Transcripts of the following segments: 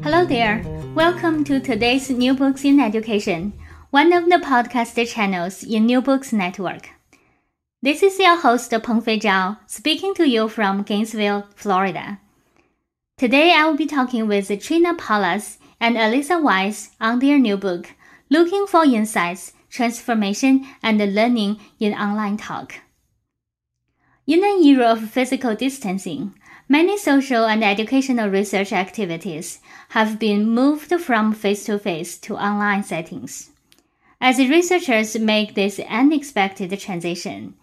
Hello there. Welcome to today's New Books in Education, one of the podcast channels in New Books Network. This is your host Pengfei Zhao, speaking to you from Gainesville, Florida. Today I will be talking with Trina Paulus and Alyssa Wise on their new book, Looking for Insights, Transformation, and Learning in Online Talk. In an era of physical distancing, Many social and educational research activities have been moved from face to face to online settings. As researchers make this unexpected transition,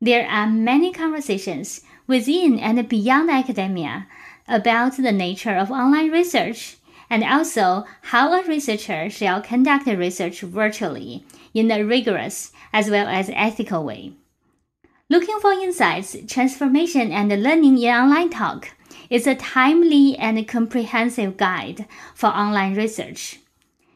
there are many conversations within and beyond academia about the nature of online research and also how a researcher shall conduct research virtually in a rigorous as well as ethical way. Looking for insights, transformation, and learning in online talk is a timely and comprehensive guide for online research.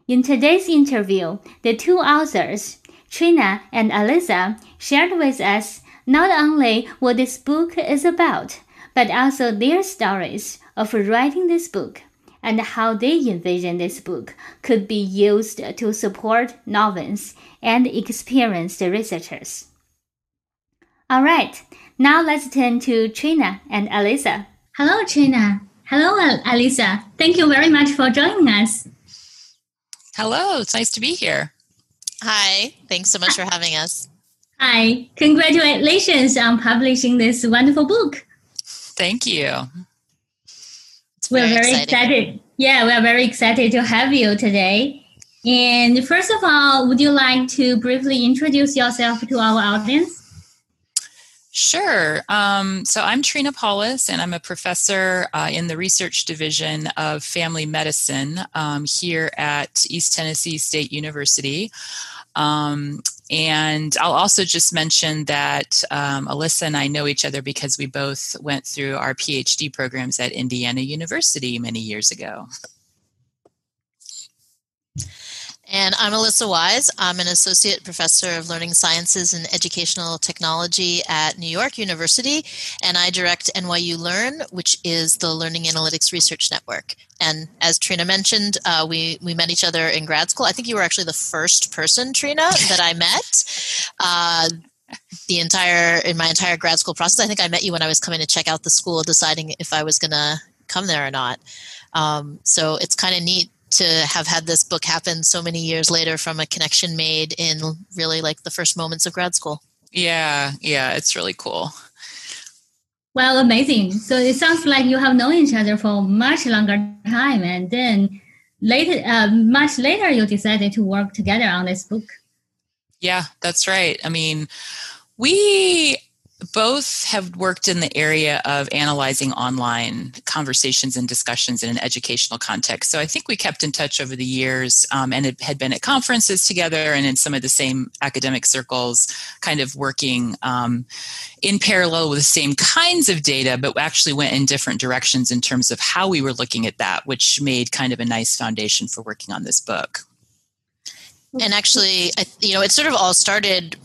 In today's interview, the two authors, Trina and Alyssa, shared with us not only what this book is about, but also their stories of writing this book and how they envision this book could be used to support novice and experienced researchers. All right, now let's turn to Trina and Alyssa. Hello, Trina. Hello, Alyssa. Thank you very much for joining us. Hello, it's nice to be here. Hi, thanks so much for having us. Hi, congratulations on publishing this wonderful book. Thank you. It's we're very, very excited. Yeah, we're very excited to have you today. And first of all, would you like to briefly introduce yourself to our audience? Sure. Um, so I'm Trina Paulus, and I'm a professor uh, in the research division of family medicine um, here at East Tennessee State University. Um, and I'll also just mention that um, Alyssa and I know each other because we both went through our PhD programs at Indiana University many years ago. And I'm Alyssa Wise. I'm an associate professor of learning sciences and educational technology at New York University, and I direct NYU Learn, which is the Learning Analytics Research Network. And as Trina mentioned, uh, we we met each other in grad school. I think you were actually the first person, Trina, that I met. Uh, the entire in my entire grad school process. I think I met you when I was coming to check out the school, deciding if I was going to come there or not. Um, so it's kind of neat to have had this book happen so many years later from a connection made in really like the first moments of grad school. Yeah, yeah, it's really cool. Well, amazing. So it sounds like you have known each other for much longer time, and then later, uh, much later, you decided to work together on this book. Yeah, that's right. I mean, we both have worked in the area of analyzing online conversations and discussions in an educational context. So I think we kept in touch over the years um, and it had been at conferences together and in some of the same academic circles, kind of working um, in parallel with the same kinds of data, but actually went in different directions in terms of how we were looking at that, which made kind of a nice foundation for working on this book. And actually, you know, it sort of all started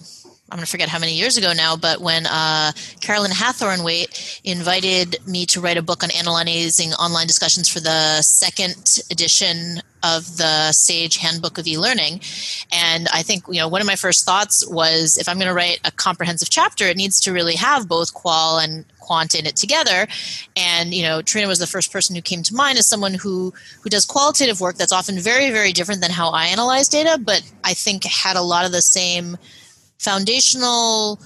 I'm going to forget how many years ago now, but when uh, Carolyn Haythornthwaite invited me to write a book on analyzing online discussions for the second edition of the Sage Handbook of E-Learning, and I think you know one of my first thoughts was if I'm going to write a comprehensive chapter, it needs to really have both qual and quant in it together. And you know, Trina was the first person who came to mind as someone who who does qualitative work that's often very very different than how I analyze data, but I think had a lot of the same foundational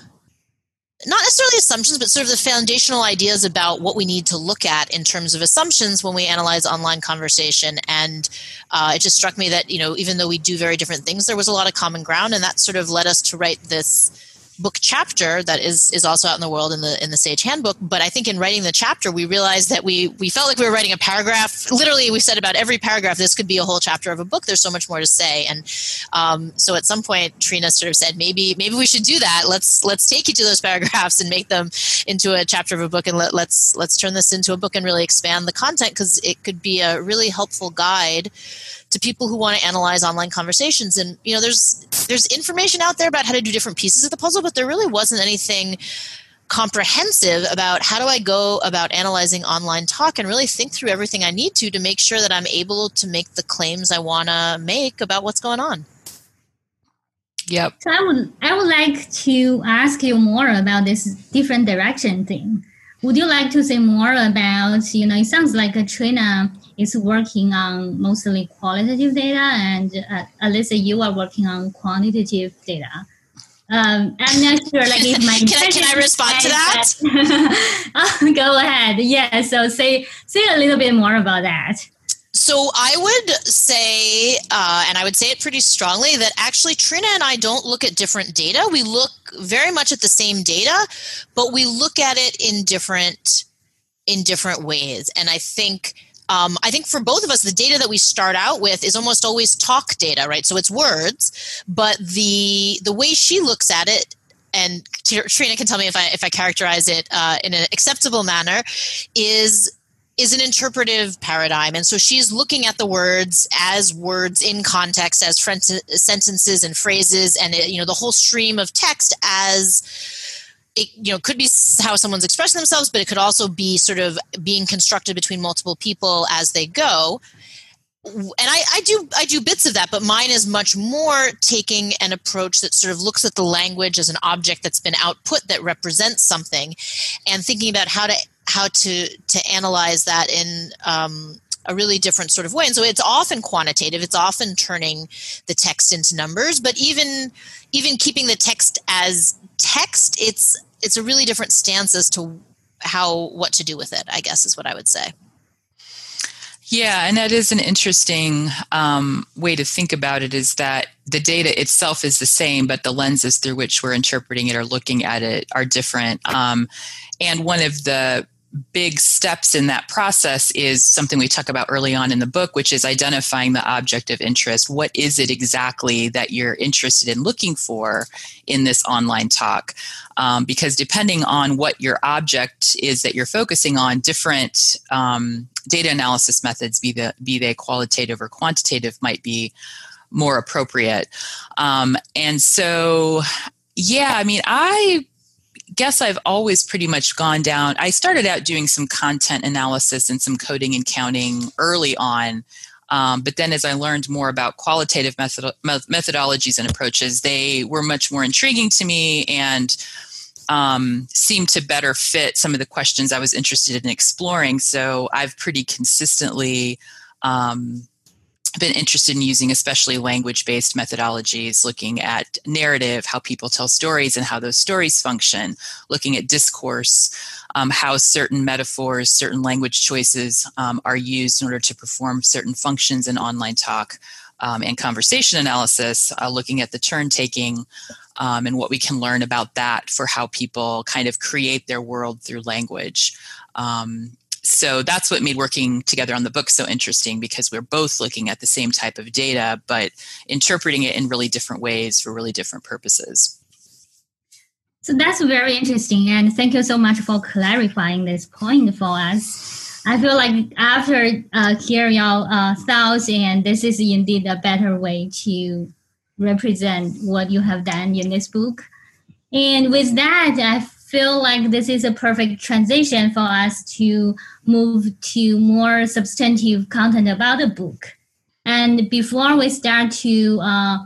not necessarily assumptions, but sort of the foundational ideas about what we need to look at in terms of assumptions when we analyze online conversation. And uh, it just struck me that, you know, even though we do very different things, there was a lot of common ground. And that sort of led us to write this book chapter that is is also out in the world in the in the Sage Handbook. But I think in writing the chapter, we realized that we we felt like we were writing a paragraph. Literally, we said about every paragraph, this could be a whole chapter of a book. There's so much more to say, and um, so at some point, Trina sort of said, maybe maybe we should do that. Let's let's take you to those paragraphs and make them into a chapter of a book, and let, let's let's turn this into a book and really expand the content because it could be a really helpful guide to people who want to analyze online conversations and you know there's there's information out there about how to do different pieces of the puzzle but there really wasn't anything comprehensive about how do I go about analyzing online talk and really think through everything I need to to make sure that I'm able to make the claims I want to make about what's going on. Yep. So I would I would like to ask you more about this different direction thing. Would you like to say more about, you know, it sounds like a Trina is working on mostly qualitative data, and uh, Alyssa, you are working on quantitative data. Um, I'm not sure, like, if my can, I, can I respond to that? oh, go ahead. Yeah. So say say a little bit more about that. So I would say, uh, and I would say it pretty strongly, that actually Trina and I don't look at different data. We look very much at the same data, but we look at it in different in different ways. And I think um, I think for both of us, the data that we start out with is almost always talk data, right? So it's words, but the the way she looks at it, and Trina can tell me if I if I characterize it uh, in an acceptable manner, is is an interpretive paradigm. And so she's looking at the words as words in context as sentences and phrases and it, you know the whole stream of text as it you know could be how someone's expressing themselves but it could also be sort of being constructed between multiple people as they go. And I, I do I do bits of that, but mine is much more taking an approach that sort of looks at the language as an object that's been output that represents something, and thinking about how to how to to analyze that in um, a really different sort of way. And so it's often quantitative. It's often turning the text into numbers, but even even keeping the text as text, it's it's a really different stance as to how what to do with it. I guess is what I would say. Yeah, and that is an interesting um, way to think about it. Is that the data itself is the same, but the lenses through which we're interpreting it or looking at it are different. Um, and one of the big steps in that process is something we talk about early on in the book, which is identifying the object of interest. What is it exactly that you're interested in looking for in this online talk? Um, because depending on what your object is that you're focusing on, different um, data analysis methods, be, the, be they qualitative or quantitative, might be more appropriate. Um, and so, yeah, I mean, I guess I've always pretty much gone down. I started out doing some content analysis and some coding and counting early on. Um, but then as I learned more about qualitative method- methodologies and approaches, they were much more intriguing to me and um, seemed to better fit some of the questions I was interested in exploring. So I've pretty consistently um, been interested in using especially language based methodologies looking at narrative how people tell stories and how those stories function looking at discourse um, how certain metaphors certain language choices um, are used in order to perform certain functions in online talk um, and conversation analysis, uh, looking at the turn taking um, and what we can learn about that for how people kind of create their world through language. Um, so that's what made working together on the book so interesting because we're both looking at the same type of data, but interpreting it in really different ways for really different purposes. So that's very interesting, and thank you so much for clarifying this point for us. I feel like after uh, hearing your uh, thoughts, and this is indeed a better way to represent what you have done in this book. And with that, I feel like this is a perfect transition for us to move to more substantive content about the book. And before we start to uh,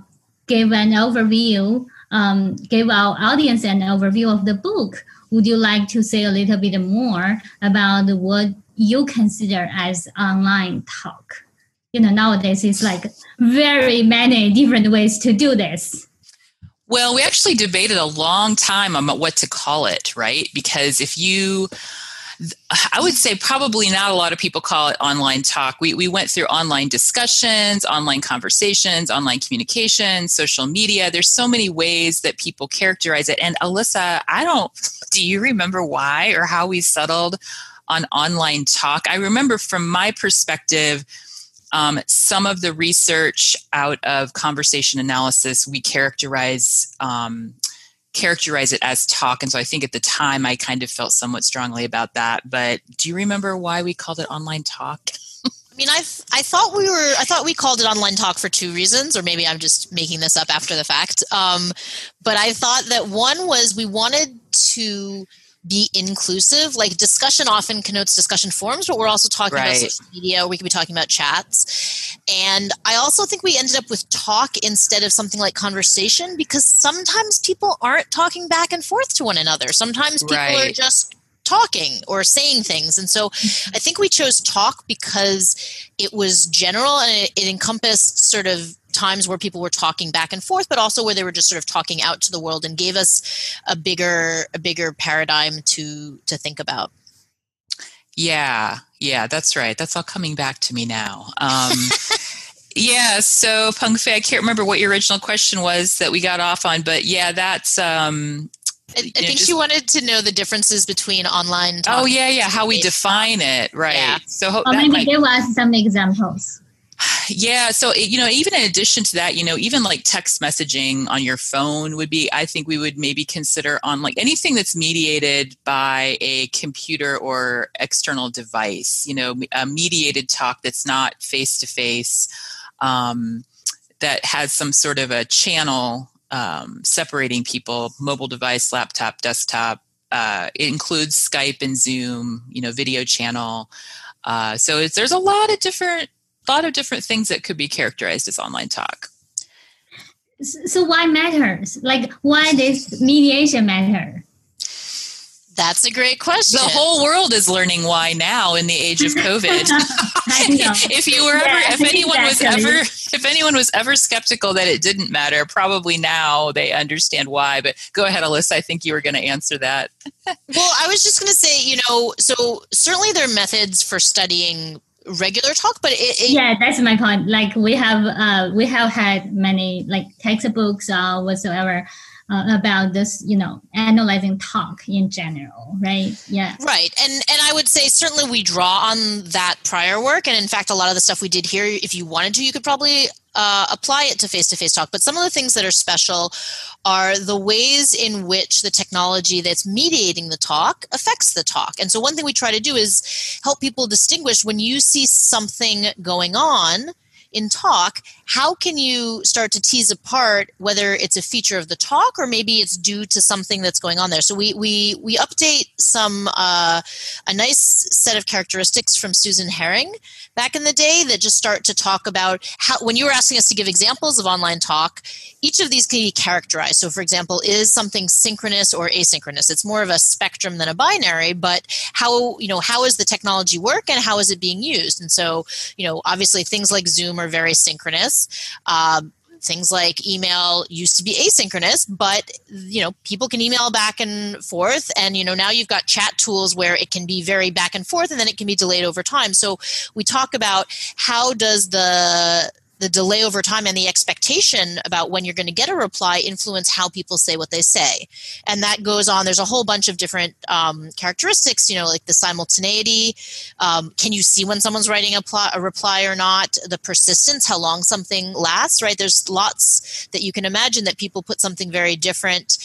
give an overview, um, give our audience an overview of the book, would you like to say a little bit more about what you consider as online talk? You know, nowadays it's like very many different ways to do this. Well, we actually debated a long time on what to call it, right? Because if you I would say probably not a lot of people call it online talk. We, we went through online discussions, online conversations, online communication, social media. There's so many ways that people characterize it. And Alyssa, I don't, do you remember why or how we settled on online talk? I remember from my perspective, um, some of the research out of conversation analysis we characterize um, characterize it as talk. And so i think at the time i kind of felt somewhat strongly about that. But do you remember why we called it online talk? I mean, I I thought we were I thought we called it online talk for two reasons, or maybe I'm just making this up after the fact. Um, but I thought that one was we wanted to be inclusive. Like discussion often connotes discussion forums, but we're also talking right. about social media. We could be talking about chats. And I also think we ended up with talk instead of something like conversation because sometimes people aren't talking back and forth to one another. Sometimes people right. are just talking or saying things. And so I think we chose talk because it was general and it, it encompassed sort of times where people were talking back and forth but also where they were just sort of talking out to the world and gave us a bigger a bigger paradigm to to think about yeah yeah that's right that's all coming back to me now um yeah so peng fei i can't remember what your original question was that we got off on but yeah that's um I, I think just, she wanted to know the differences between online. oh yeah, yeah, how we define it, right? Yeah. So or maybe might, give us some examples. Yeah. So, you know, even in addition to that, you know, even like text messaging on your phone would be, I think we would maybe consider on like anything that's mediated by a computer or external device, you know, a mediated talk that's not face to face, that has some sort of a channel um, separating people, mobile device, laptop, desktop. Uh, it includes Skype and Zoom, you know, video channel. Uh, so there's a lot of different lot of different things that could be characterized as online talk. So why matters? Like why does mediation matter? That's a great question. The whole world is learning why now in the age of COVID. if you were ever, yeah, if anyone exactly. was ever, if anyone was ever skeptical that it didn't matter, probably now they understand why. But go ahead, Alyssa. I think you were going to answer that. well, I was just going to say, you know, so certainly there are methods for studying regular talk but it, it, yeah that's my point. Like we have uh we have had many like textbooks or whatsoever uh, about this you know analyzing talk in general right? Yeah. Right. And and i would say certainly we draw on that prior work. And in fact a lot of the stuff we did here if you wanted to you could probably uh, apply it to face-to-face talk. But some of the things that are special are the ways in which the technology that's mediating the talk affects the talk. And so one thing we try to do is help people distinguish when you see something going on in talk, how can you start to tease apart whether it's a feature of the talk or maybe it's due to something that's going on there? So we we we update some uh, a nice set of characteristics from Susan Herring back in the day that just start to talk about how when you were asking us to give examples of online talk, each of these can be characterized. So, for example, is something synchronous or asynchronous? It's more of a spectrum than a binary, but how you know how is the technology work and how is it being used? And so, you know, obviously things like Zoom are very synchronous. Um, things like email used to be asynchronous but you know people can email back and forth and you know now you've got chat tools where it can be very back and forth and then it can be delayed over time so we talk about how does the the delay over time and the expectation about when you're going to get a reply influence how people say what they say. And that goes on there's a whole bunch of different um, characteristics you know like the simultaneity um, can you see when someone's writing a, pl- a reply or not? The persistence how long something lasts right? There's lots that you can imagine that people put something very different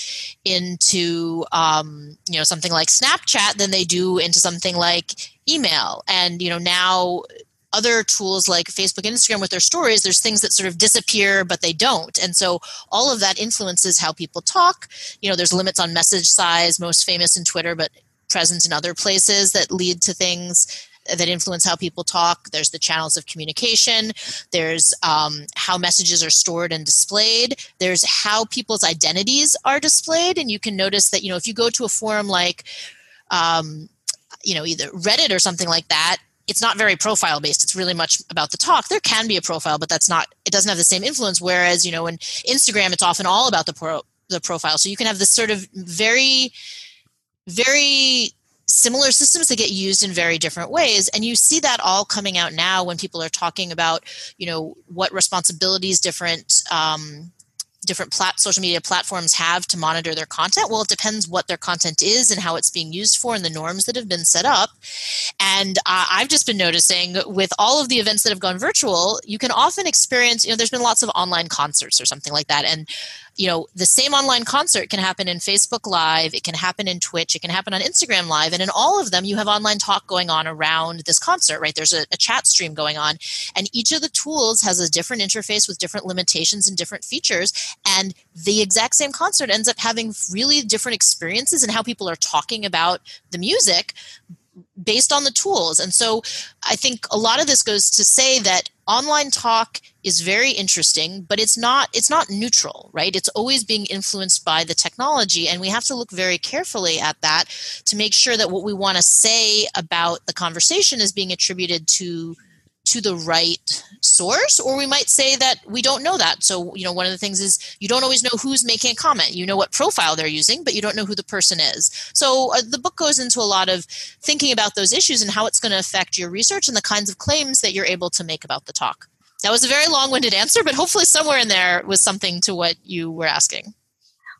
into um, you know something like snapchat than they do into something like email. And you know now other tools like Facebook and Instagram with their stories, there's things that sort of disappear, but they don't. And so all of that influences how people talk. You know, there's limits on message size, most famous in Twitter, but present in other places that lead to things that influence how people talk. There's the channels of communication. There's um, how messages are stored and displayed. There's how people's identities are displayed. And you can notice that, you know, if you go to a forum like, um, you know, either Reddit or something like that, it's not very profile based. It's really much about the talk. There can be a profile but that's not it doesn't have the same influence. Whereas you know in instagram it's often all about the pro, the profile. So you can have this sort of very very similar systems that get used in very different ways. And you see that all coming out now when people are talking about you know what responsibilities different um, different plat- social media platforms have to monitor their content? Well, it depends what their content is and how it's being used for and the norms that have been set up. And uh, I've just been noticing with all of the events that have gone virtual, you can often experience, you know, there's been lots of online concerts or something like that. And you know the same online concert can happen in facebook live it can happen in twitch it can happen on instagram live and in all of them you have online talk going on around this concert right there's a, a, chat stream going on and each of the tools has a different interface with different limitations and different features and the exact same concert ends up having really different experiences and how people are talking about the music based on the tools. And so I think a lot of this goes to say that online talk is very interesting but it's not it's not neutral right? It's always being influenced by the technology and we have to look very carefully at that to make sure that what we want to say about the conversation is being attributed to to the right source or we might say that we don't know that. So you know one of the things is you don't always know who's making a comment. You know what profile they're using but you don't know who the person is. So uh, the book goes into a lot of thinking about those issues and how it's going to affect your research and the kinds of claims that you're able to make about the talk. That was a very long-winded answer but hopefully somewhere in there was something to what you were asking.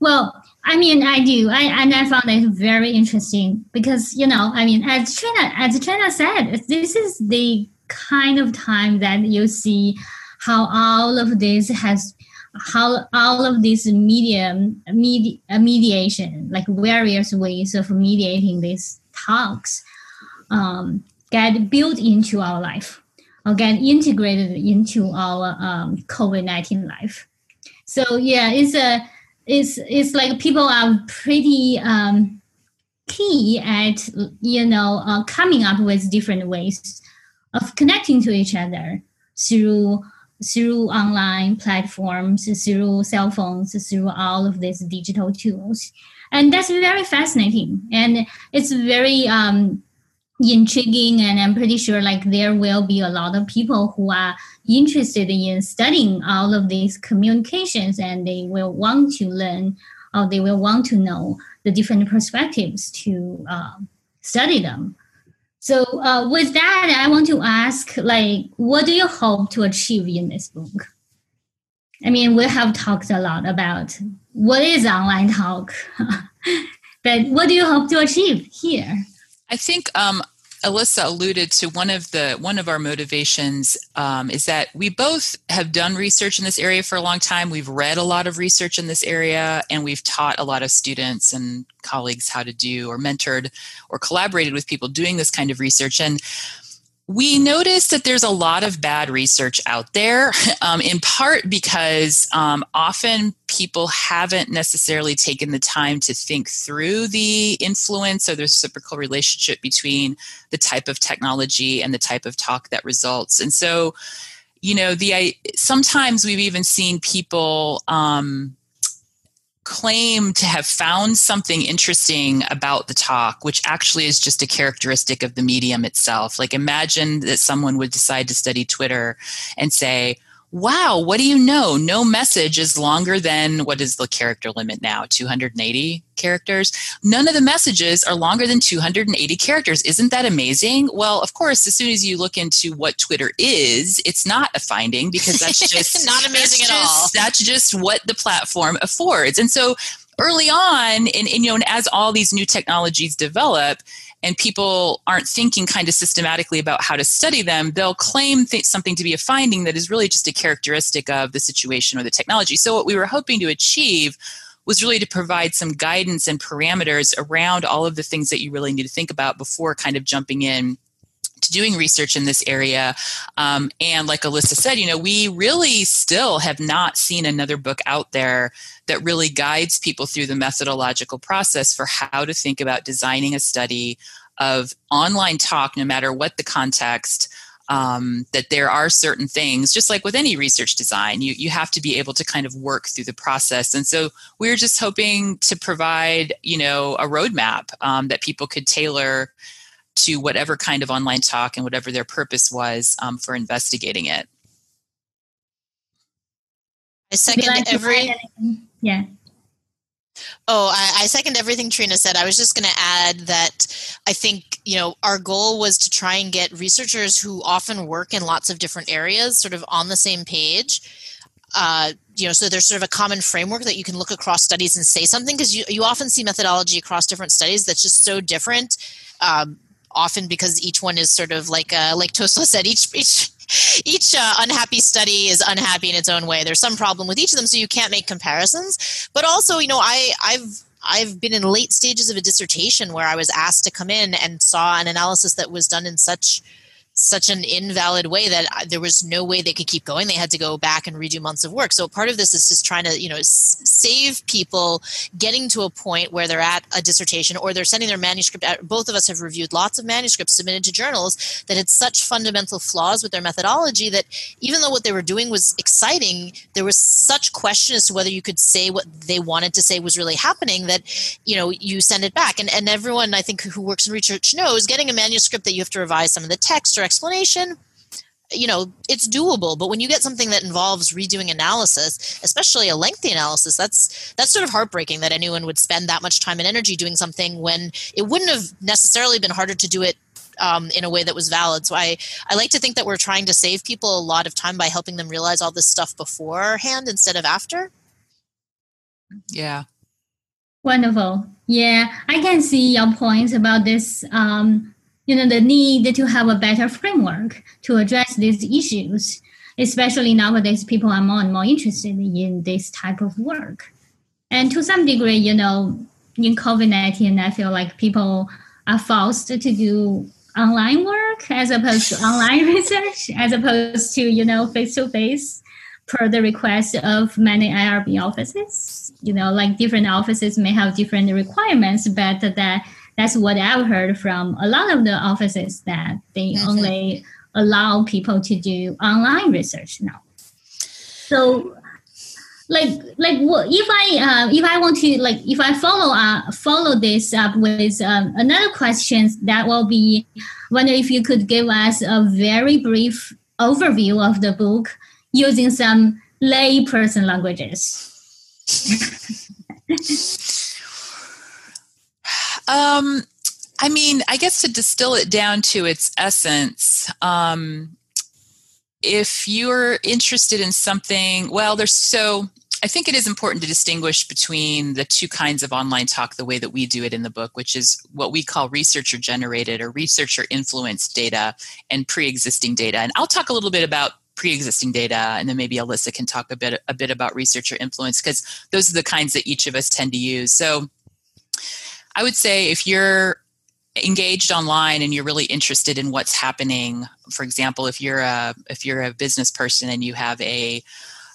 Well, I mean, I do. I and I found it very interesting because you know, I mean, as Trina, as Trina said, this is the kind of time that you see how all of this has how all of this medium med, uh, mediation like various ways of mediating these talks um, get built into our life or get integrated into our um, covid-19 life. So yeah it's a it's it's like people are pretty um, key at you know uh, coming up with different ways of connecting to each other through through online platforms, through cell phones, through all of these digital tools. And that's very fascinating. And it's very um, intriguing. And I'm pretty sure like there will be a lot of people who are interested in studying all of these communications and they will want to learn or they will want to know the different perspectives to uh, study them. So uh, with that, I want to ask, like, what do you hope to achieve in this book? I mean, we have talked a lot about what is online talk, but what do you hope to achieve here? I think um, Alyssa alluded to one of the one of our motivations um, is that we both have done research in this area for a long time. We've read a lot of research in this area, and we've taught a lot of students and colleagues how to do or mentored or collaborated with people doing this kind of research. And we noticed that there's a lot of bad research out there, um, in part because um, often people haven't necessarily taken the time to think through the influence or the reciprocal relationship between the type of technology and the type of talk that results. And so, you know, the I, sometimes we've even seen people. Um, claim to have found something interesting about the talk, which actually is just a characteristic of the medium itself. Like, imagine that someone would decide to study Twitter and say, wow, what do you know? No message is longer than what is the character limit now? 280 characters. None of the messages are longer than 280 characters. Isn't that amazing? Well, of course, as soon as you look into what Twitter is, it's not a finding because that's just not amazing at just, all. That's just what the platform affords. And so early on, and, and you know, and as all these new technologies develop, and people aren't thinking kind of systematically about how to study them, they'll claim th- something to be a finding that is really just a characteristic of the situation or the technology. So, what we were hoping to achieve was really to provide some guidance and parameters around all of the things that you really need to think about before kind of jumping in to doing research in this area. Um, and like Alyssa said, you know, we really still have not seen another book out there that really guides people through the methodological process for how to think about designing a study of online talk, no matter what the context. Um, that there are certain things, just like with any research design, you, you have to be able to kind of work through the process. And so we're just hoping to provide, you know, a roadmap um, that people could tailor to whatever kind of online talk and whatever their purpose was um, for investigating it. I second like every. Yeah. Oh, I, I, second everything Trina said. I was just going to add that I think, you know, our goal was to try and get researchers who often work in lots of different areas sort of on the same page. Uh, you know, so there's sort of a common framework that you can look across studies and say something because you, you often see methodology across different studies that's just so different. Um, often because each one is sort of like uh, like Tolstoy said, each each each uh, unhappy study is unhappy in its own way. There's some problem with each of them, so you can't make comparisons. But also, you know, I I've I've been in late stages of a dissertation where I was asked to come in and saw an analysis that was done in such such an invalid way that there was no way they could keep going. They had to go back and redo months of work. So part of this is just trying to, you know, save people getting to a point where they're at a dissertation or they're sending their manuscript out. Both of us have reviewed lots of manuscripts submitted to journals that had such fundamental flaws with their methodology that even though what they were doing was exciting, there was such question as to whether you could say what they wanted to say was really happening that, you know, you send it back. And, and everyone, I think, who works in research knows getting a manuscript that you have to revise some of the text or explanation you know it's doable. But when you get something that involves redoing analysis especially a lengthy analysis that's that's sort of heartbreaking that anyone would spend that much time and energy doing something when it wouldn't have necessarily been harder to do it um, in a way that was valid. So I, I like to think that we're trying to save people a lot of time by helping them realize all this stuff beforehand instead of after. Yeah. Wonderful. Yeah i can see your points about this um, you know the need to have a better framework to address these issues especially nowadays people are more and more interested in this type of work. And to some degree you know in covid-19 i feel like people are forced to do online work as opposed to online research as opposed to you know face-to-face per the request of many irb offices. You know like different offices may have different requirements but that that's what I've heard from a lot of the offices that they only allow people to do online research now. So, like, like if I uh, if I want to like if I follow uh, follow this up with um, another question, that will be wonder if you could give us a very brief overview of the book using some layperson languages. Um, I mean, I guess to distill it down to its essence, um, if you're interested in something, well, there's so I think it is important to distinguish between the two kinds of online talk the way that we do it in the book, which is what we call researcher generated or researcher influenced data and pre existing data. And I'll talk a little bit about pre-existing data and then maybe Alyssa can talk a bit a bit about researcher influence because those are the kinds that each of us tend to use. So I would say if you're engaged online and you're really interested in what's happening, for example, if you're a if you're a business person and you have a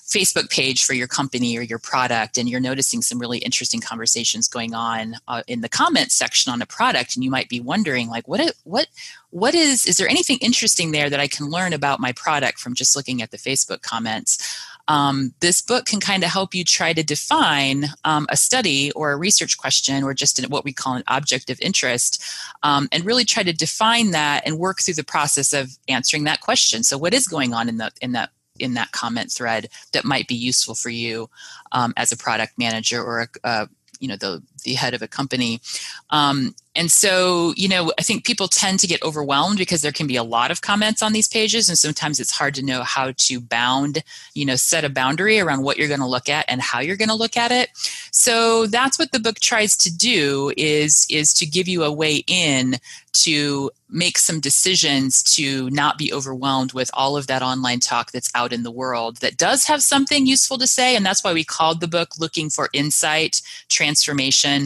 Facebook page for your company or your product, and you're noticing some really interesting conversations going on uh, in the comments section on a product, and you might be wondering, like, what, what, what is? Is there anything interesting there that I can learn about my product from just looking at the Facebook comments? Um, this book can kind of help you try to define um, a study or a research question or just what we call an object of interest um, and really try to define that and work through the process of answering that question. So what is going on in the in that in that comment thread that might be useful for you um, as a product manager or a, a you know the the head of a company. Um, and so you know i think people tend to get overwhelmed because there can be a lot of comments on these pages and sometimes it's hard to know how to bound you know set a boundary around what you're going to look at and how you're going to look at it. So that's what the book tries to do is is to give you a way in to make some decisions to not be overwhelmed with all of that online talk that's out in the world that does have something useful to say and that's why we called the book looking for insight transformation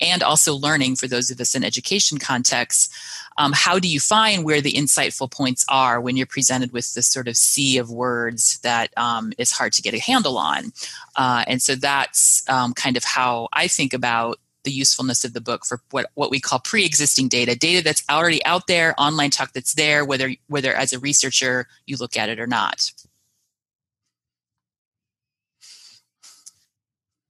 and also learning for those of us in education contexts. Um, how do you find where the insightful points are when you're presented with this sort of sea of words that um, is hard to get a handle on? Uh, and so that's um, kind of how I think about the usefulness of the book for what, what we call pre-existing data data that's already out there online talk that's there whether whether as a researcher you look at it or not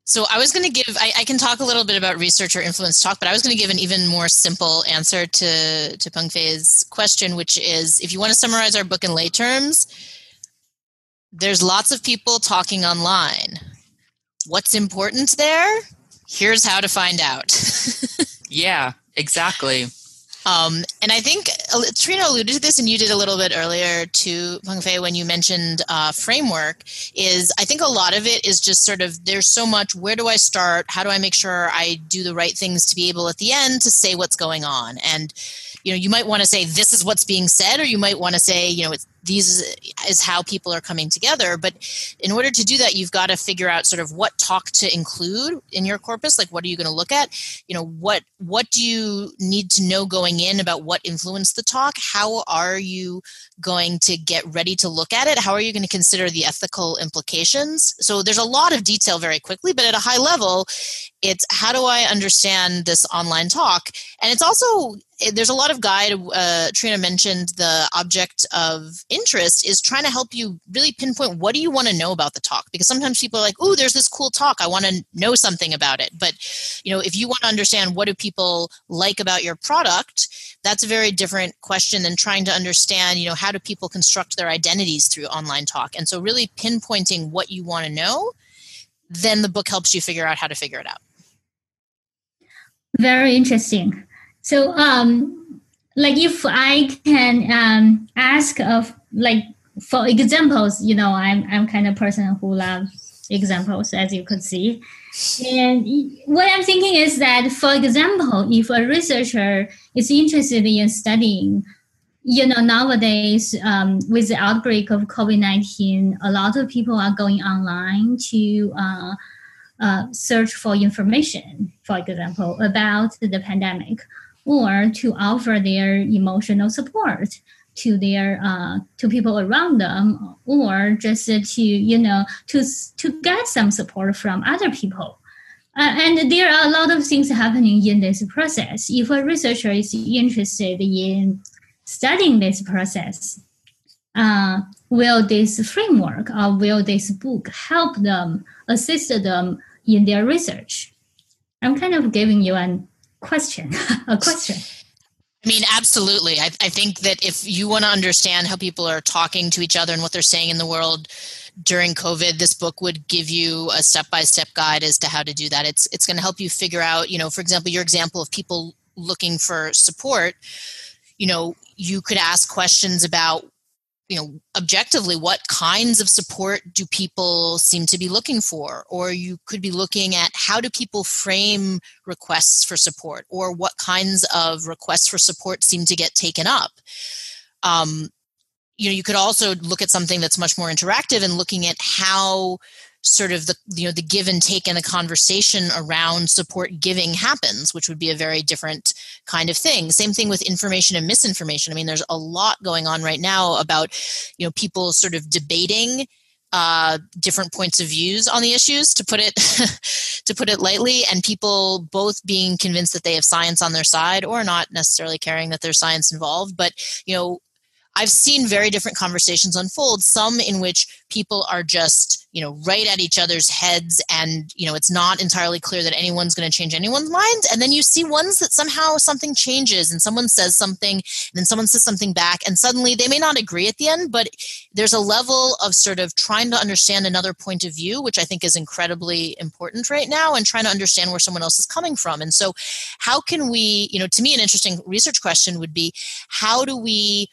So I was going to give, I, I, can talk a little bit about research or influence talk, but I was going to give an even more simple answer to, to Peng Fei's question, which is if you want to summarize our book in lay terms, there's lots of people talking online. What's important there? Here's how to find out. yeah, exactly. Um, and I think uh, Trina alluded to this, and you did a little bit earlier to Peng Fei when you mentioned uh, framework. Is I think a lot of it is just sort of there's so much. Where do I start? How do I make sure I do the right things to be able at the end to say what's going on? And you know, you might want to say this is what's being said, or you might want to say you know it's these is how people are coming together. But in order to do that you've got to figure out sort of what talk to include in your corpus. Like what are you going to look at? You know what what do you need to know going in about what influenced the talk? How are you going to get ready to look at it? How are you going to consider the ethical implications? So there's a lot of detail very quickly but at a high level it's how do i understand this online talk? And it's also there's a lot of guide uh, trina mentioned the object of interest is trying to help you really pinpoint what do you want to know about the talk? Because sometimes people are like oh there's this cool talk i want to know something about it. But you know if you want to understand what do people like about your product that's a very different question than trying to understand you know how do people construct their identities through online talk? And so really pinpointing what you want to know then the book helps you figure out how to figure it out. Very interesting. So um like if I can um, ask of like for examples, you know, I'm I'm kind of person who loves examples, as you could see. And what I'm thinking is that, for example, if a researcher is interested in studying, you know, nowadays um, with the outbreak of COVID nineteen, a lot of people are going online to. Uh, uh, search for information, for example, about the pandemic or to offer their emotional support to their uh, to people around them or just to you know to to get some support from other people. Uh, and there are a lot of things happening in this process. If a researcher is interested in studying this process uh, will this framework or will this book help them assist them in their research? I'm kind of giving you an question a question I mean, absolutely. I, I think that if you want to understand how people are talking to each other and what they're saying in the world during COVID, this book would give you a step-by-step guide as to how to do that. It's it's going to help you figure out, you know, for example, your example of people looking for support. You know, you could ask questions about you know objectively what kinds of support do people seem to be looking for? Or you could be looking at how do people frame requests for support? Or what kinds of requests for support seem to get taken up? Um, you know you could also look at something that's much more interactive and looking at how sort of the you know the give and take in the conversation around support giving happens which would be a very different kind of thing. Same thing with information and misinformation. I mean there's a lot going on right now about you know people sort of debating uh, different points of views on the issues to put it to put it lightly and people both being convinced that they have science on their side or not necessarily caring that there's science involved but you know I've seen very different conversations unfold, some in which people are just, you know, right at each other's heads and, you know, it's not entirely clear that anyone's going to change anyone's mind. And then you see ones that somehow something changes and someone says something and then someone says something back and suddenly they may not agree at the end, but there's a level of sort of trying to understand another point of view, which I think is incredibly important right now and trying to understand where someone else is coming from. And so how can we, you know, to me an interesting research question would be how do we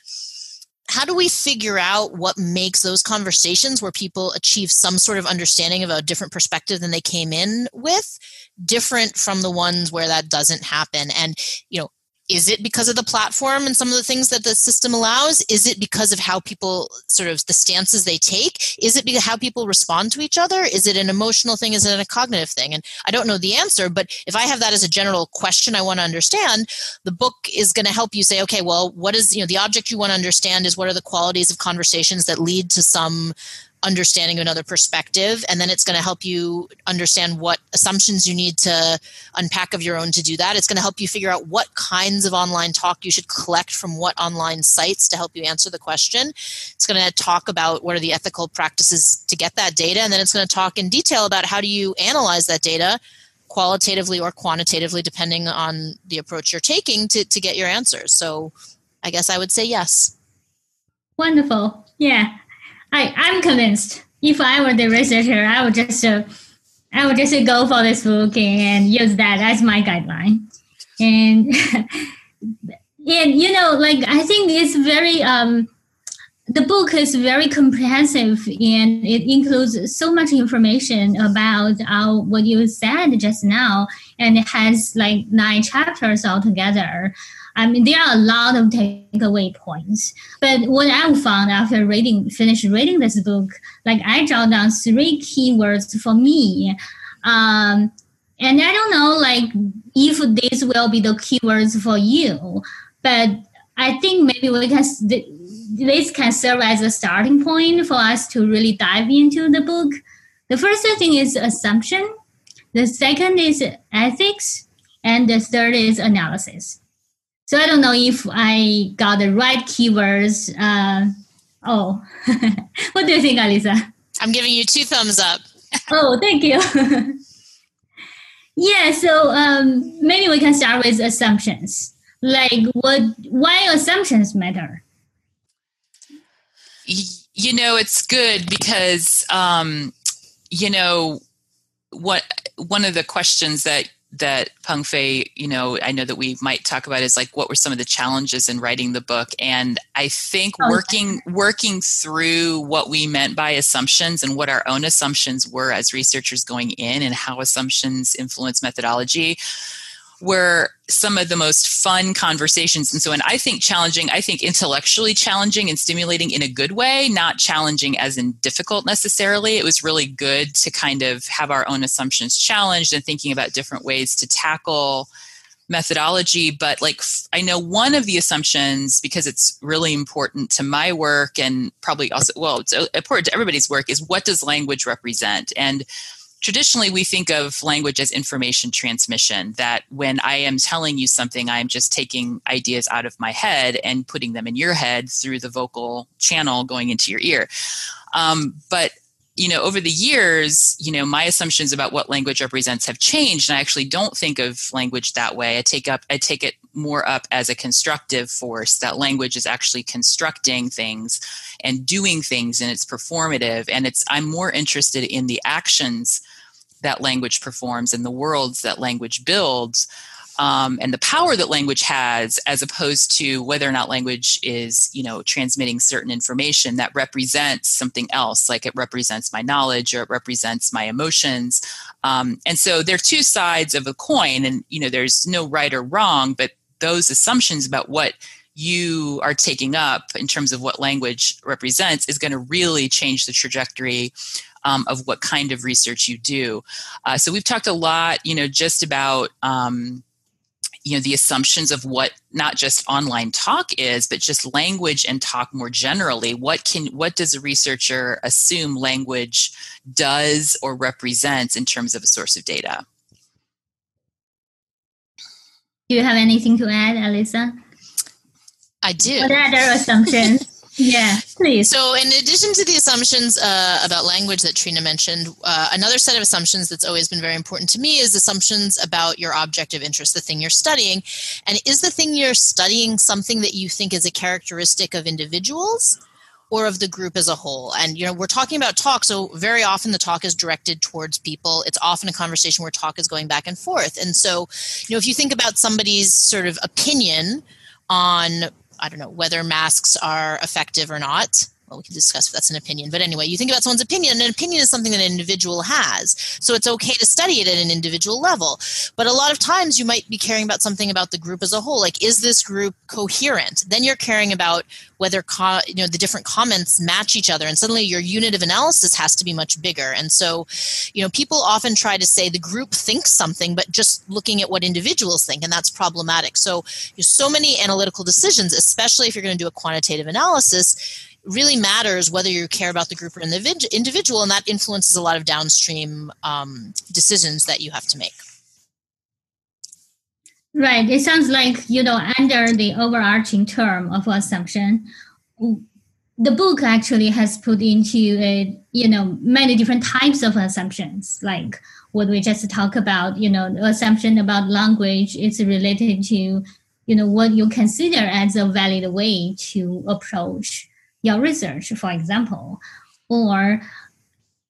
how do we figure out what makes those conversations where people achieve some sort of understanding of a different perspective than they came in with different from the ones where that doesn't happen? And you know is it because of the platform and some of the things that the system allows? Is it because of how people sort of the stances they take? Is it because how people respond to each other? Is it an emotional thing? Is it a cognitive thing? And i don't know the answer but if i have that as a general question i want to understand the book is going to help you say okay well what is you know the object you want to understand is what are the qualities of conversations that lead to some understanding of another perspective and then it's going to help you understand what assumptions you need to unpack of your own to do that. It's going to help you figure out what kinds of online talk you should collect from what online sites to help you answer the question. It's going to talk about what are the ethical practices to get that data and then it's going to talk in detail about how do you analyze that data qualitatively or quantitatively depending on the approach you're taking to, to get your answers. So i guess i would say yes. Wonderful. Yeah I I'm convinced. If I were the researcher, I would just uh, I would just go for this book and use that as my guideline. And and you know, like I think it's very um the book is very comprehensive and it includes so much information about our, what you said just now and it has like nine chapters altogether I mean, there are a lot of takeaway points. But what I found after reading, finished reading this book, like I jot down three keywords for me. Um, and I don't know, like, if these will be the keywords for you, but I think maybe we can, this can serve as a starting point for us to really dive into the book. The first thing is assumption. The second is ethics. And the third is analysis. So I don't know if I got the right keywords. Uh, oh, what do you think, Alyssa? I'm giving you two thumbs up. oh, thank you. yeah, so um, maybe we can start with assumptions. Like, what? Why assumptions matter? You know, it's good because um, you know what. One of the questions that that Peng Fei, you know, I know that we might talk about is like what were some of the challenges in writing the book, and I think oh, working working through what we meant by assumptions and what our own assumptions were as researchers going in, and how assumptions influence methodology were some of the most fun conversations. And so, and I think challenging, I think intellectually challenging and stimulating in a good way, not challenging as in difficult necessarily. It was really good to kind of have our own assumptions challenged and thinking about different ways to tackle methodology but like i know one of the assumptions because it's really important to my work and probably also well it's important to everybody's work is what does language represent and traditionally we think of language as information transmission that when i am telling you something i'm just taking ideas out of my head and putting them in your head through the vocal channel going into your ear. Um, but you know over the years you know my assumptions about what language represents have changed and i actually don't think of language that way. I take up i take it more up as a constructive force that language is actually constructing things and doing things and it's performative and it's i'm more interested in the actions that language performs and the worlds that language builds um, and the power that language has as opposed to whether or not language is you know transmitting certain information that represents something else like it represents my knowledge or it represents my emotions. Um, and so there are two sides of a coin and you know there's no right or wrong but those assumptions about what you are taking up in terms of what language represents is going to really change the trajectory um, of what kind of research you do. Uh, so we've talked a lot, you know, just about. Um, you know the assumptions of what not just online talk is but just language and talk more generally what can what does a researcher assume language does or represents in terms of a source of data do you have anything to add alyssa I do. What other assumptions? Yeah, please. So, in addition to the assumptions uh, about language that Trina mentioned, uh, another set of assumptions that's always been very important to me is assumptions about your object of interest, the thing you're studying. And is the thing you're studying something that you think is a characteristic of individuals? or of the group as a whole. And you know, we're talking about talk, so very often the talk is directed towards people. It's often a conversation where talk is going back and forth. And so, you know, if you think about somebody's sort of opinion on I don't know whether masks are effective or not. Well, we can discuss if that's an opinion. But anyway, you think about someone's opinion, and an opinion is something that an individual has. So it's okay to study it at an individual level. But a lot of times you might be caring about something about the group as a whole. Like, is this group coherent? Then you're caring about whether co- you know the different comments match each other and suddenly your unit of analysis has to be much bigger and so you know people often try to say the group thinks something but just looking at what individuals think and that's problematic so there's so many analytical decisions especially if you're going to do a quantitative analysis really matters whether you care about the group or the individual and that influences a lot of downstream um, decisions that you have to make Right. It sounds like, you know, under the overarching term of assumption, the book actually has put into it, you know, many different types of assumptions, like what we just talked about, you know, the assumption about language is related to, you know, what you consider as a valid way to approach your research, for example. Or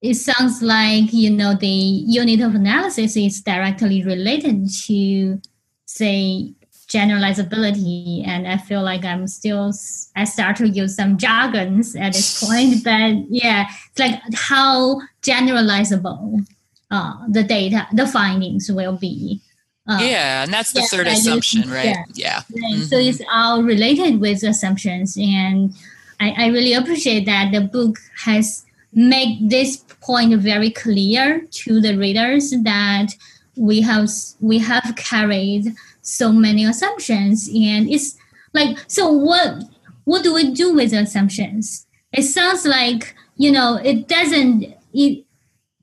it sounds like, you know, the unit of analysis is directly related to say generalizability and i feel like i'm still i start to use some jargons at this point but yeah it's like how generalizable uh, the data the findings will be uh, yeah and that's the yeah, third assumption right yeah, yeah. Right. Mm-hmm. so it's all related with assumptions and I, I really appreciate that the book has made this point very clear to the readers that we have we have carried so many assumptions and it's like so what what do we do with assumptions? It sounds like you know it doesn't it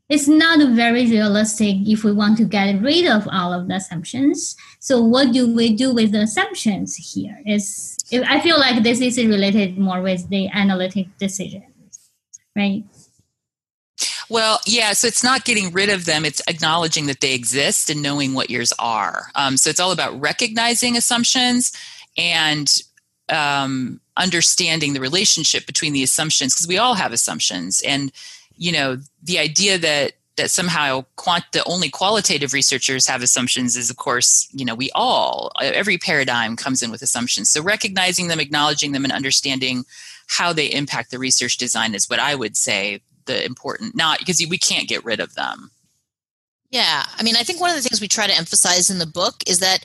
it's not very realistic if we want to get rid of all of the assumptions so what do we do with the assumptions here is i feel like this is related more with the analytic decisions right well, yeah, so it's not getting rid of them, it's acknowledging that they exist and knowing what yours are. Um, so it's all about recognizing assumptions and um, understanding the relationship between the assumptions, because we all have assumptions. And, you know, the idea that that somehow quant the only qualitative researchers have assumptions is of course you know we all every paradigm comes in with assumptions. So recognizing them acknowledging them and understanding how they impact the research design is what i would say the important not because we can't get rid of them. Yeah. I mean i think one of the things we try to emphasize in the book is that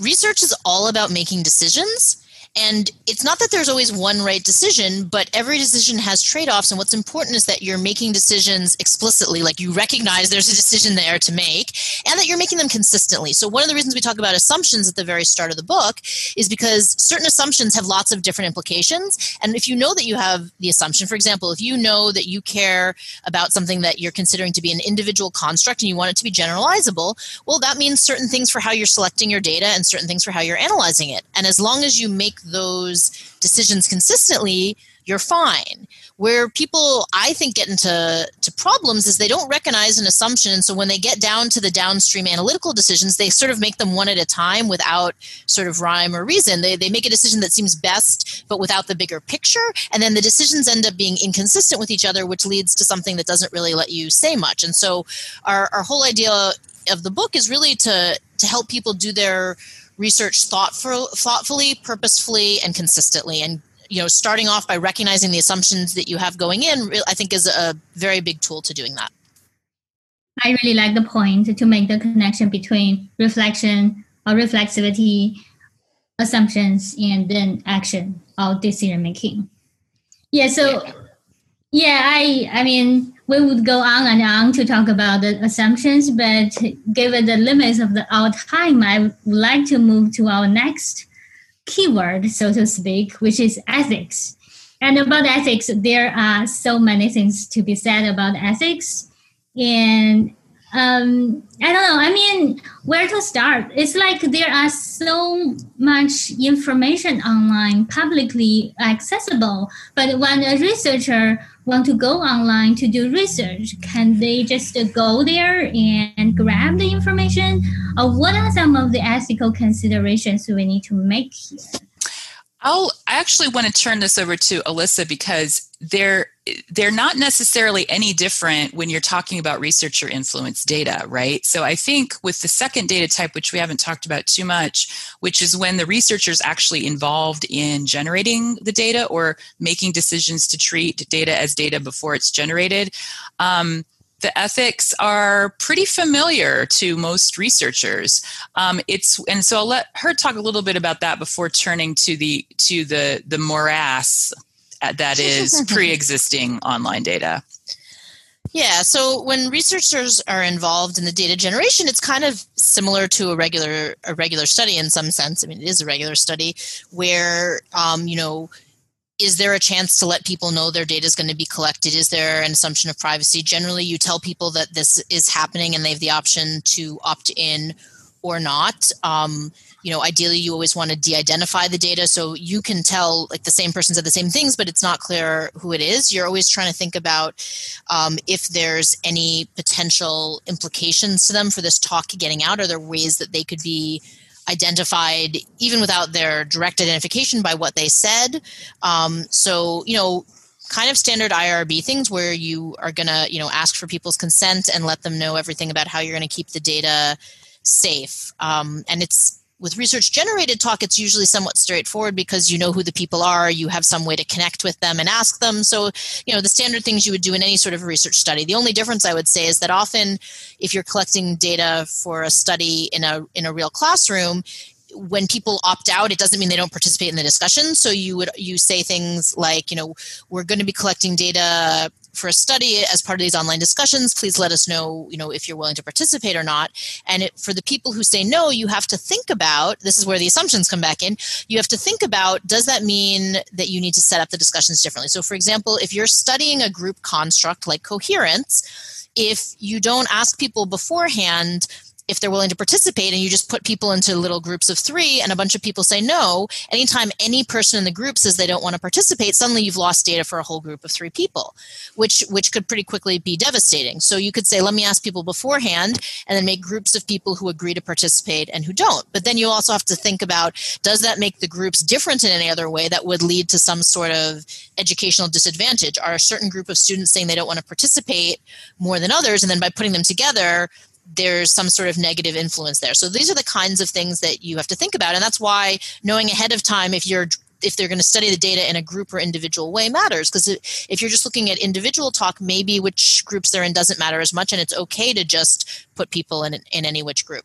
research is all about making decisions and it's not that there's always one right decision, but every decision has trade offs. And what's important is that you're making decisions explicitly, like you recognize there's a decision there to make, and that you're making them consistently. So, one of the reasons we talk about assumptions at the very start of the book is because certain assumptions have lots of different implications. And if you know that you have the assumption, for example, if you know that you care about something that you're considering to be an individual construct and you want it to be generalizable, well, that means certain things for how you're selecting your data and certain things for how you're analyzing it. And as long as you make those decisions consistently, you're fine. Where people, I think, get into to problems is they don't recognize an assumption. And so when they get down to the downstream analytical decisions, they sort of make them one at a time without sort of rhyme or reason. They, they make a decision that seems best, but without the bigger picture. And then the decisions end up being inconsistent with each other, which leads to something that doesn't really let you say much. And so our, our whole idea of the book is really to, to help people do their research thoughtful, thoughtfully, purposefully, and consistently. And you know, starting off by recognizing the assumptions that you have going in, I think is a very big tool to doing that. I really like the point to make the connection between reflection or reflexivity, assumptions, and then action or decision making. Yeah. So, yeah, I I mean, we would go on and on to talk about the assumptions, but given the limits of the, our time, I would like to move to our next keyword, so to speak, which is ethics. And about ethics, there are so many things to be said about ethics. And um, I don't know. I mean, where to start? It's like there are so much information online, publicly accessible. But when a researcher want to go online to do research, can they just go there and grab the information? Or what are some of the ethical considerations we need to make here? I'll I actually want to turn this over to Alyssa because they're they're not necessarily any different when you're talking about researcher influence data, right? So I think with the second data type, which we haven't talked about too much, which is when the researcher is actually involved in generating the data or making decisions to treat data as data before it's generated. Um, the ethics are pretty familiar to most researchers. Um, it's and so I'll let her talk a little bit about that before turning to the to the the morass uh, that is pre-existing online data. Yeah, so when researchers are involved in the data generation, it's kind of similar to a regular a regular study in some sense. I mean, it is a regular study where um, you know is there a chance to let people know their data is going to be collected? Is there an assumption of privacy? Generally, you tell people that this is happening and they have the option to opt in or not. Um, you know, ideally, you always want to de-identify the data so you can tell like the same person said the same things, but it's not clear who it is. You're always trying to think about um, if there's any potential implications to them for this talk getting out. Are there ways that they could be identified even without their direct identification by what they said. Um, so, you know, kind of standard IRB things where you are going to, you know, ask for people's consent and let them know everything about how you're going to keep the data safe. Um, and it's with research generated talk it's usually somewhat straightforward because you know who the people are you have some way to connect with them and ask them. So you know the standard things you would do in any sort of research study. The only difference i would say is that often if you're collecting data for a study in a in a real classroom when people opt out it doesn't mean they don't participate in the discussion. So you would you say things like you know we're going to be collecting data for a study as part of these online discussions please let us know you know if you're willing to participate or not. And it, for the people who say no you have to think about this is where the assumptions come back in you have to think about does that mean that you need to set up the discussions differently? So for example if you're studying a group construct like coherence if you don't ask people beforehand if they're willing to participate and you just put people into little groups of three and a bunch of people say no anytime any person in the group says they don't want to participate suddenly you've lost data for a whole group of three people which which could pretty quickly be devastating. So you could say let me ask people beforehand and then make groups of people who agree to participate and who don't. But then you also have to think about does that make the groups different in any other way that would lead to some sort of educational disadvantage? Are a certain group of students saying they don't want to participate more than others? And then by putting them together there's some sort of negative influence there. So these are the kinds of things that you have to think about. And that's why knowing ahead of time if you're if they're going to study the data in a group or individual way matters because if you're just looking at individual talk maybe which groups they're in doesn't matter as much and it's okay to just put people in in any which group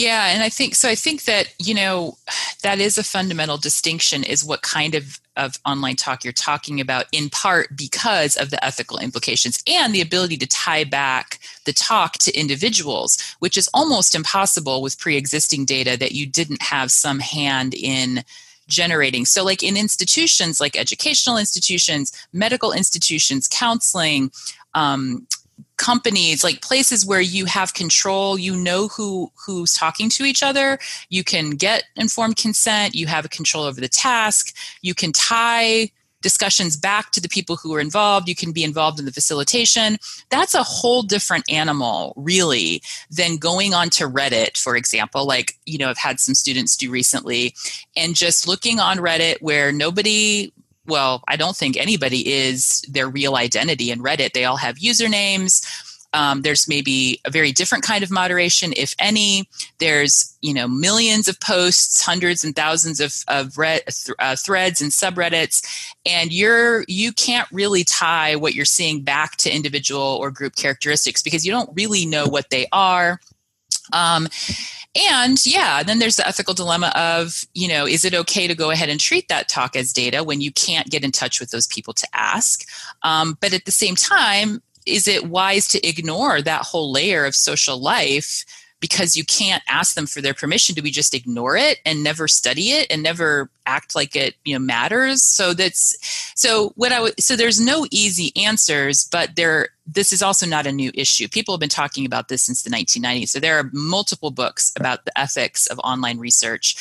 yeah and i think so i think that you know that is a fundamental distinction is what kind of of online talk you're talking about in part because of the ethical implications and the ability to tie back the talk to individuals which is almost impossible with pre-existing data that you didn't have some hand in generating. So like in institutions like educational institutions medical institutions counseling um, companies like places where you have control you know who who's talking to each other you can get informed consent you have a control over the task you can tie discussions back to the people who are involved you can be involved in the facilitation. That's a whole different animal really than going on to reddit for example like you know i've had some students do recently and just looking on reddit where nobody well, I don't think anybody is their real identity in Reddit. They all have usernames. Um, there's maybe a very different kind of moderation, if any. There's you know millions of posts, hundreds and thousands of of red, uh, threads and subreddits, and you're you can't really tie what you're seeing back to individual or group characteristics because you don't really know what they are. Um, and yeah, then there's the ethical dilemma of, you know, is it okay to go ahead and treat that talk as data when you can't get in touch with those people to ask? Um, but at the same time, is it wise to ignore that whole layer of social life because you can't ask them for their permission do we just ignore it and never study it and never act like it you know matters so that's so what i would so there's no easy answers but there this is also not a new issue. People have been talking about this since the 1990s. So there are multiple books about the ethics of online research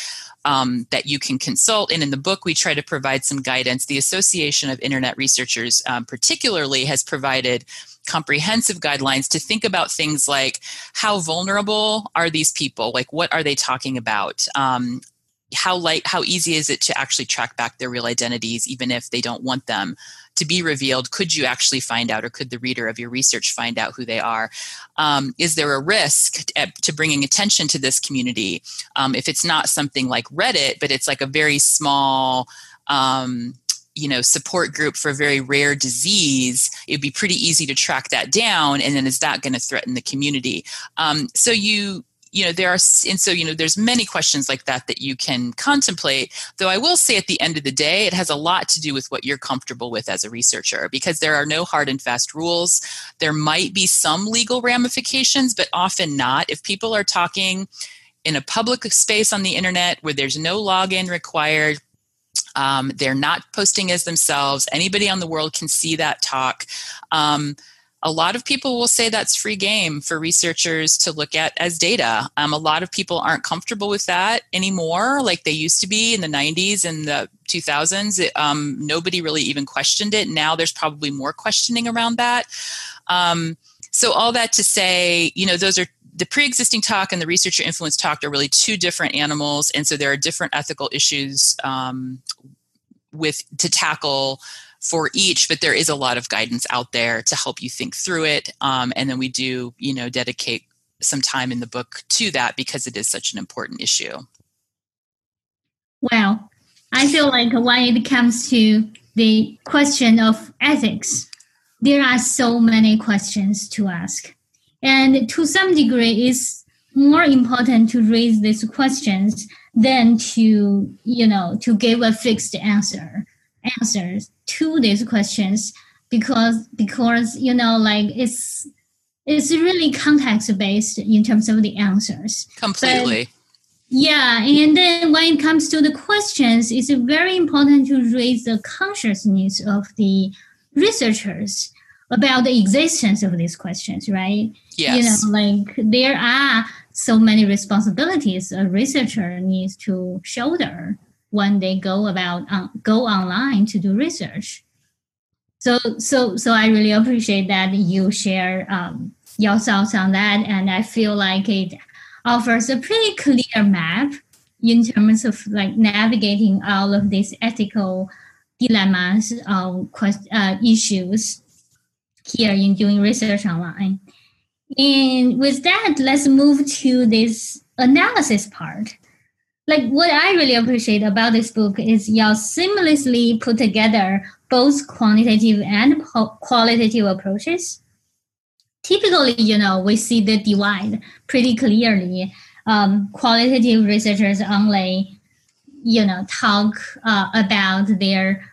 um, that you can consult. And in the book, we try to provide some guidance. The Association of Internet Researchers, um, particularly, has provided comprehensive guidelines to think about things like how vulnerable are these people? Like, what are they talking about? Um, how light how easy is it to actually track back their real identities even if they don't want them to be revealed could you actually find out or could the reader of your research find out who they are? Um, is there a risk to bringing attention to this community um, if it's not something like reddit but it's like a very small um, you know support group for a very rare disease it'd be pretty easy to track that down and then is that going to threaten the community? Um, so you you know there are and so you know there's many questions like that that you can contemplate though i will say at the end of the day it has a lot to do with what you're comfortable with as a researcher because there are no hard and fast rules there might be some legal ramifications but often not if people are talking in a public space on the internet where there's no login required um, they're not posting as themselves. Anybody on the world can see that talk. Um, a lot of people will say that's free game for researchers to look at as data. Um, a lot of people aren't comfortable with that anymore, like they used to be in the 90s and the 2000s. It, um, nobody really even questioned it. Now there's probably more questioning around that. Um, so, all that to say, you know, those are the pre-existing talk and the researcher influence talk are really two different animals and so there are different ethical issues um, with to tackle for each but there is a lot of guidance out there to help you think through it. Um, and then we do you know dedicate some time in the book to that because it is such an important issue. Well i feel like when it comes to the question of ethics. There are so many questions to ask. And to some degree, it's more important to raise these questions than to, you know, to give a fixed answer answers to these questions because because you know like it's it's really context based in terms of the answers completely but, yeah and then when it comes to the questions it's very important to raise the consciousness of the researchers about the existence of these questions, right? Yes. You know, like there are so many responsibilities a researcher needs to shoulder when they go about uh, go online to do research. So, so, so I really appreciate that you share um, your thoughts on that, and I feel like it offers a pretty clear map in terms of like navigating all of these ethical dilemmas, uh, quest- uh, issues here in doing research online. And with that, let's move to this analysis part. Like what I really appreciate about this book is you seamlessly put together both quantitative and qualitative approaches. Typically, you know, we see the divide pretty clearly. Um, qualitative researchers only, you know, talk uh, about their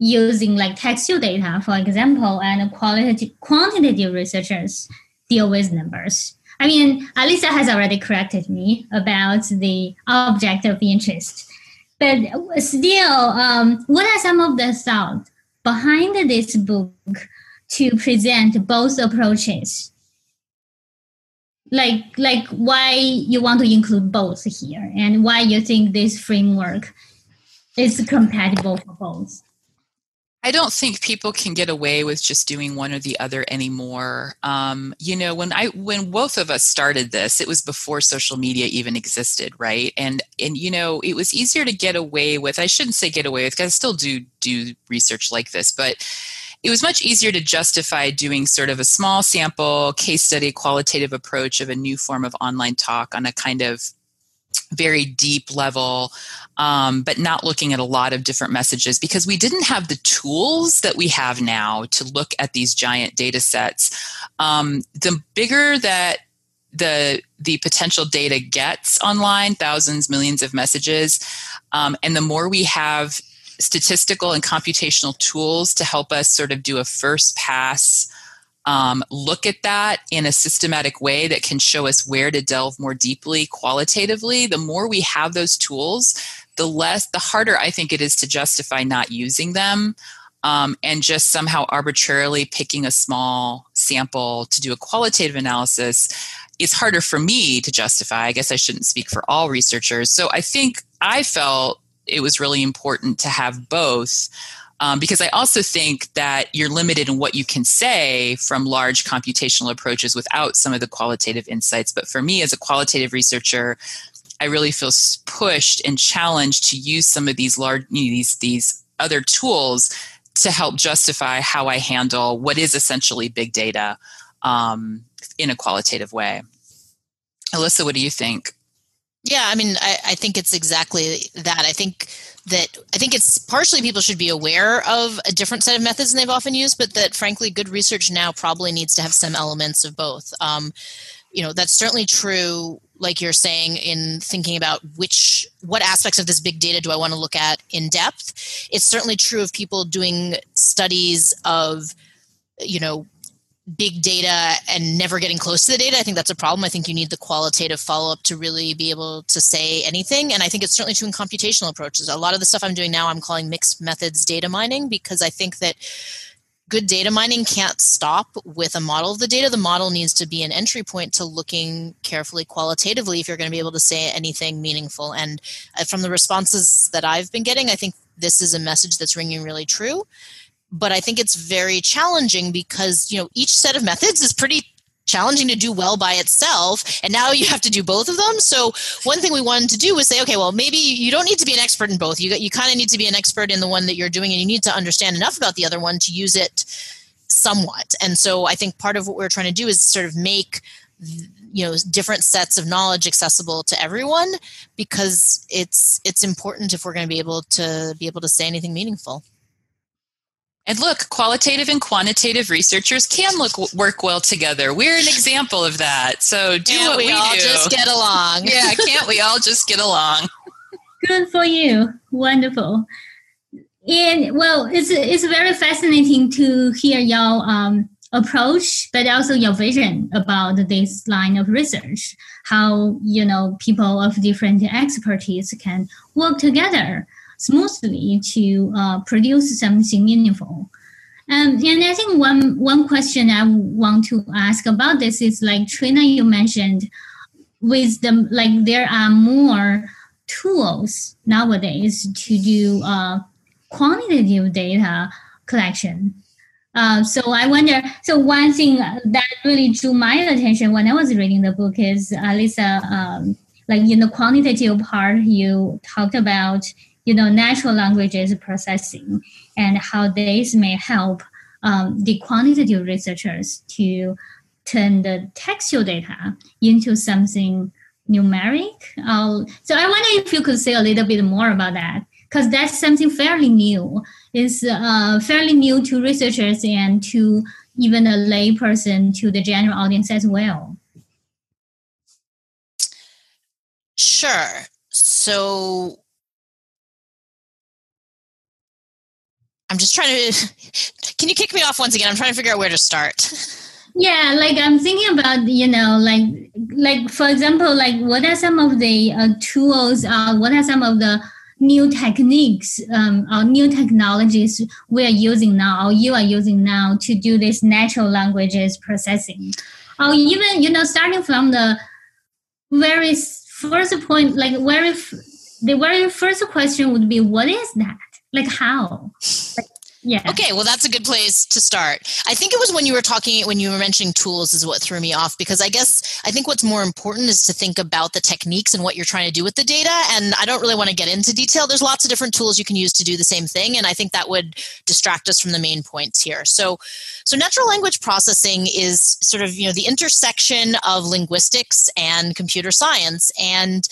using like textual data, for example, and qualitative, quantitative researchers deal with numbers. I mean, Alyssa has already corrected me about the object of interest. But still, um, what are some of the thoughts behind this book to present both approaches? Like, like why you want to include both here, and why you think this framework is compatible for both? I don't think people can get away with just doing one or the other anymore. Um, you know, when I when both of us started this, it was before social media even existed, right? And and you know, it was easier to get away with. I shouldn't say get away with because I still do do research like this, but it was much easier to justify doing sort of a small sample case study qualitative approach of a new form of online talk on a kind of very deep level, um, but not looking at a lot of different messages because we didn't have the tools that we have now to look at these giant data sets. Um, the bigger that the the potential data gets online, thousands, millions of messages, um, and the more we have statistical and computational tools to help us sort of do a first pass um, look at that in a systematic way that can show us where to delve more deeply qualitatively the more we have those tools the less the harder i think it is to justify not using them um, and just somehow arbitrarily picking a small sample to do a qualitative analysis is harder for me to justify. I guess I shouldn't speak for all researchers. So I think I felt it was really important to have both. Um, because I also think that you're limited in what you can say from large computational approaches without some of the qualitative insights. But for me, as a qualitative researcher, I really feel pushed and challenged to use some of these large you know, these these other tools to help justify how I handle what is essentially big data um, in a qualitative way. Alyssa, what do you think? Yeah, I mean, I, I think it's exactly that. I think that I think it's partially people should be aware of a different set of methods than they've often used, but that frankly, good research now probably needs to have some elements of both. Um, you know, that's certainly true like you're saying in thinking about which what aspects of this big data do i want to look at in depth it's certainly true of people doing studies of you know big data and never getting close to the data i think that's a problem i think you need the qualitative follow-up to really be able to say anything and i think it's certainly true in computational approaches a lot of the stuff i'm doing now i'm calling mixed methods data mining because i think that good data mining can't stop with a model of the data. The model needs to be an entry point to looking carefully qualitatively if you're going to be able to say anything meaningful. And uh, from the responses that I've been getting, I think this is a message that's ringing really true. But I think it's very challenging because you know each set of methods is pretty challenging to do well by itself and now you have to do both of them. So one thing we wanted to do was say okay well maybe you don't need to be an expert in both. You, you kind of need to be an expert in the one that you're doing and you need to understand enough about the other one to use it somewhat. And so i think part of what we're trying to do is sort of make you know different sets of knowledge accessible to everyone because it's it's important if we're going to be able to be able to say anything meaningful and look, qualitative and quantitative researchers can look work well together. We're an example of that. So do can't what we, we all do. just get along. yeah, can't we all just get along? Good for you. Wonderful. And well, it's it's very fascinating to hear your um, approach, but also your vision about this line of research. How you know people of different expertise can work together smoothly to uh, produce something meaningful. Um, and I think one one question I want to ask about this is like Trina, you mentioned with the like there are more tools nowadays to do uh, quantitative data collection. Uh, so I wonder. So one thing that really drew my attention when I was reading the book is Alyssa, um, like in the quantitative part, you talked about you know, natural languages processing and how this may help um, the quantitative researchers to turn the textual data into something numeric. Uh, so I wonder if you could say a little bit more about that, because that's something fairly new. It's uh, fairly new to researchers and to even a layperson, to the general audience as well. Sure. So I'm just trying to. Can you kick me off once again? I'm trying to figure out where to start. Yeah, like I'm thinking about you know like like for example like what are some of the uh, tools? Uh, what are some of the new techniques um, or new technologies we are using now or you are using now to do this natural languages processing or even you know starting from the very first point like very the very first question would be what is that like how? Like, yeah. Okay, well, that's a good place to start. I think it was when you were talking, when you were mentioning tools, is what threw me off because I guess I think what's more important is to think about the techniques and what you're trying to do with the data. And I don't really want to get into detail. There's lots of different tools you can use to do the same thing, and I think that would distract us from the main points here. So, so natural language processing is sort of you know the intersection of linguistics and computer science, and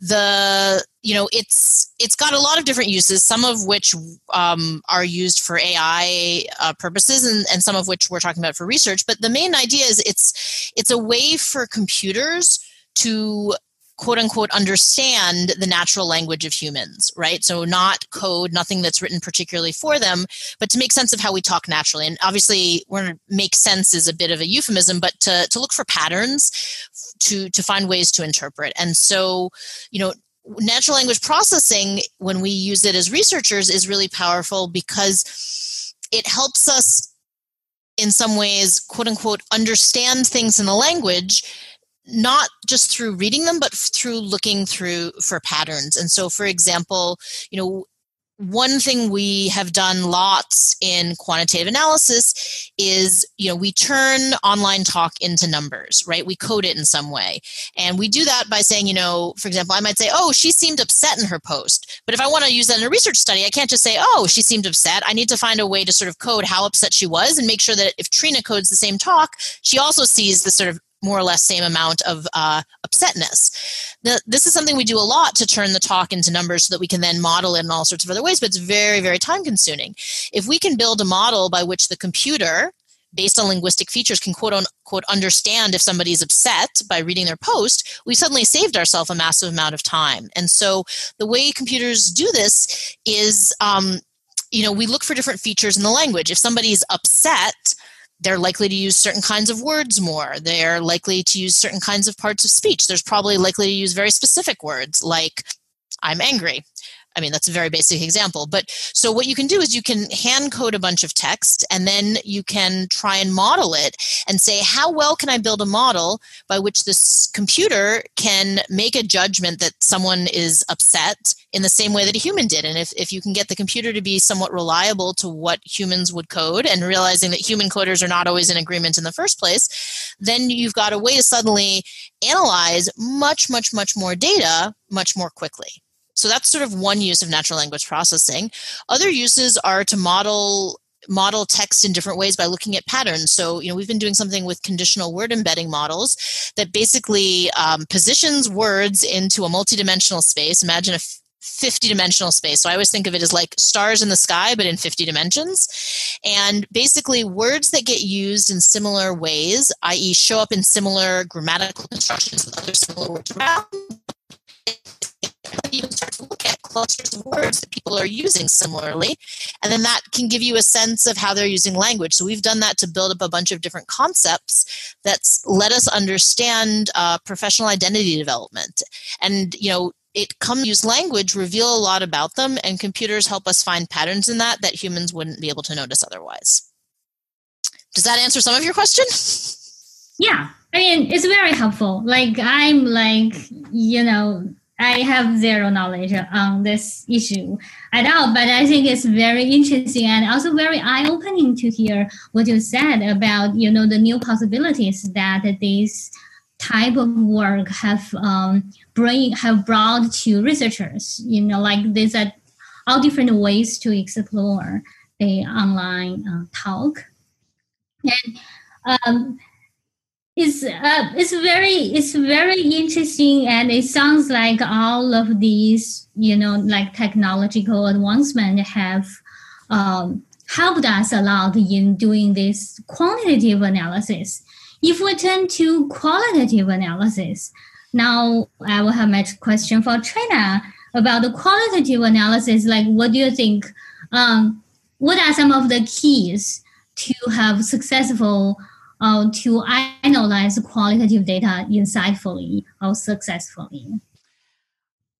the you know it's it's got a lot of different uses some of which um, are used for ai uh, purposes and, and some of which we're talking about for research but the main idea is it's it's a way for computers to quote unquote understand the natural language of humans, right? So, not code, nothing that's written particularly for them, but to make sense of how we talk naturally. And obviously, when make sense is a bit of a euphemism, but to, to look for patterns, to, to find ways to interpret. And so, you know, natural language processing when we use it as researchers is really powerful because it helps us in some ways, quote unquote, understand things in the language not just through reading them but through looking through for patterns. And so for example you know one thing we have done lots in quantitative analysis is you know we turn online talk into numbers right? We code it in some way. And we do that by saying you know for example i might say oh she seemed upset in her post. But if i want to use that in a research study i can't just say oh she seemed upset. I need to find a way to sort of code how upset she was and make sure that if trina codes the same talk she also sees the sort of more or less same amount of uh, upsetness. This is something we do a lot to turn the talk into numbers so that we can then model it in all sorts of other ways, but it's very, very time consuming. If we can build a model by which the computer, based on linguistic features, can quote unquote understand if somebody's upset by reading their post, we suddenly saved ourselves a massive amount of time. And so the way computers do this is, um, you know, we look for different features in the language. If somebody's upset, they're likely to use certain kinds of words more. They're likely to use certain kinds of parts of speech. There's probably likely to use very specific words like, I'm angry. I mean, that's a very basic example. But so what you can do is you can hand code a bunch of text and then you can try and model it and say, how well can I build a model by which this computer can make a judgment that someone is upset in the same way that a human did? And if, if you can get the computer to be somewhat reliable to what humans would code and realizing that human coders are not always in agreement in the first place, then you've got a way to suddenly analyze much, much, much more data much more quickly. So that's sort of one use of natural language processing. Other uses are to model model text in different ways by looking at patterns. So, you know, we've been doing something with conditional word embedding models that basically um, positions words into a multidimensional space. Imagine a 50 dimensional space. So I always think of it as like stars in the sky, but in 50 dimensions. And basically, words that get used in similar ways, i.e., show up in similar grammatical constructions with other similar words around, clusters of words that people are using similarly. And then that can give you a sense of how they're using language. So we've done that to build up a bunch of different concepts that's let us understand uh, professional identity development. And, you know, it come use language reveal a lot about them and computers help us find patterns in that that humans wouldn't be able to notice otherwise does that answer some of your question yeah i mean it's very helpful like i'm like you know I have zero knowledge on this issue at all, but I think it's very interesting and also very eye-opening to hear what you said about you know the new possibilities that this type of work have um, bring have brought to researchers. You know, like these are all different ways to explore the online uh, talk, and um, it's uh, it's very it's very interesting and it sounds like all of these you know like technological advancement have um, helped us a lot in doing this quantitative analysis. If we turn to qualitative analysis now i will have my question for trina about the qualitative analysis. Like what do you think? Um, what are some of the keys to have successful uh, to analyze qualitative data insightfully or successfully?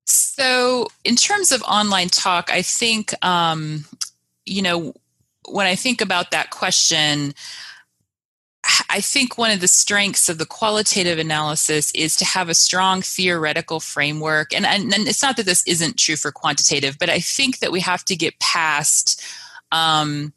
So, in terms of online talk, I think, um, you know, when I think about that question, I think one of the strengths of the qualitative analysis is to have a strong theoretical framework. And, and, and, it's not that this isn't true for quantitative, but I think that we have to get past um,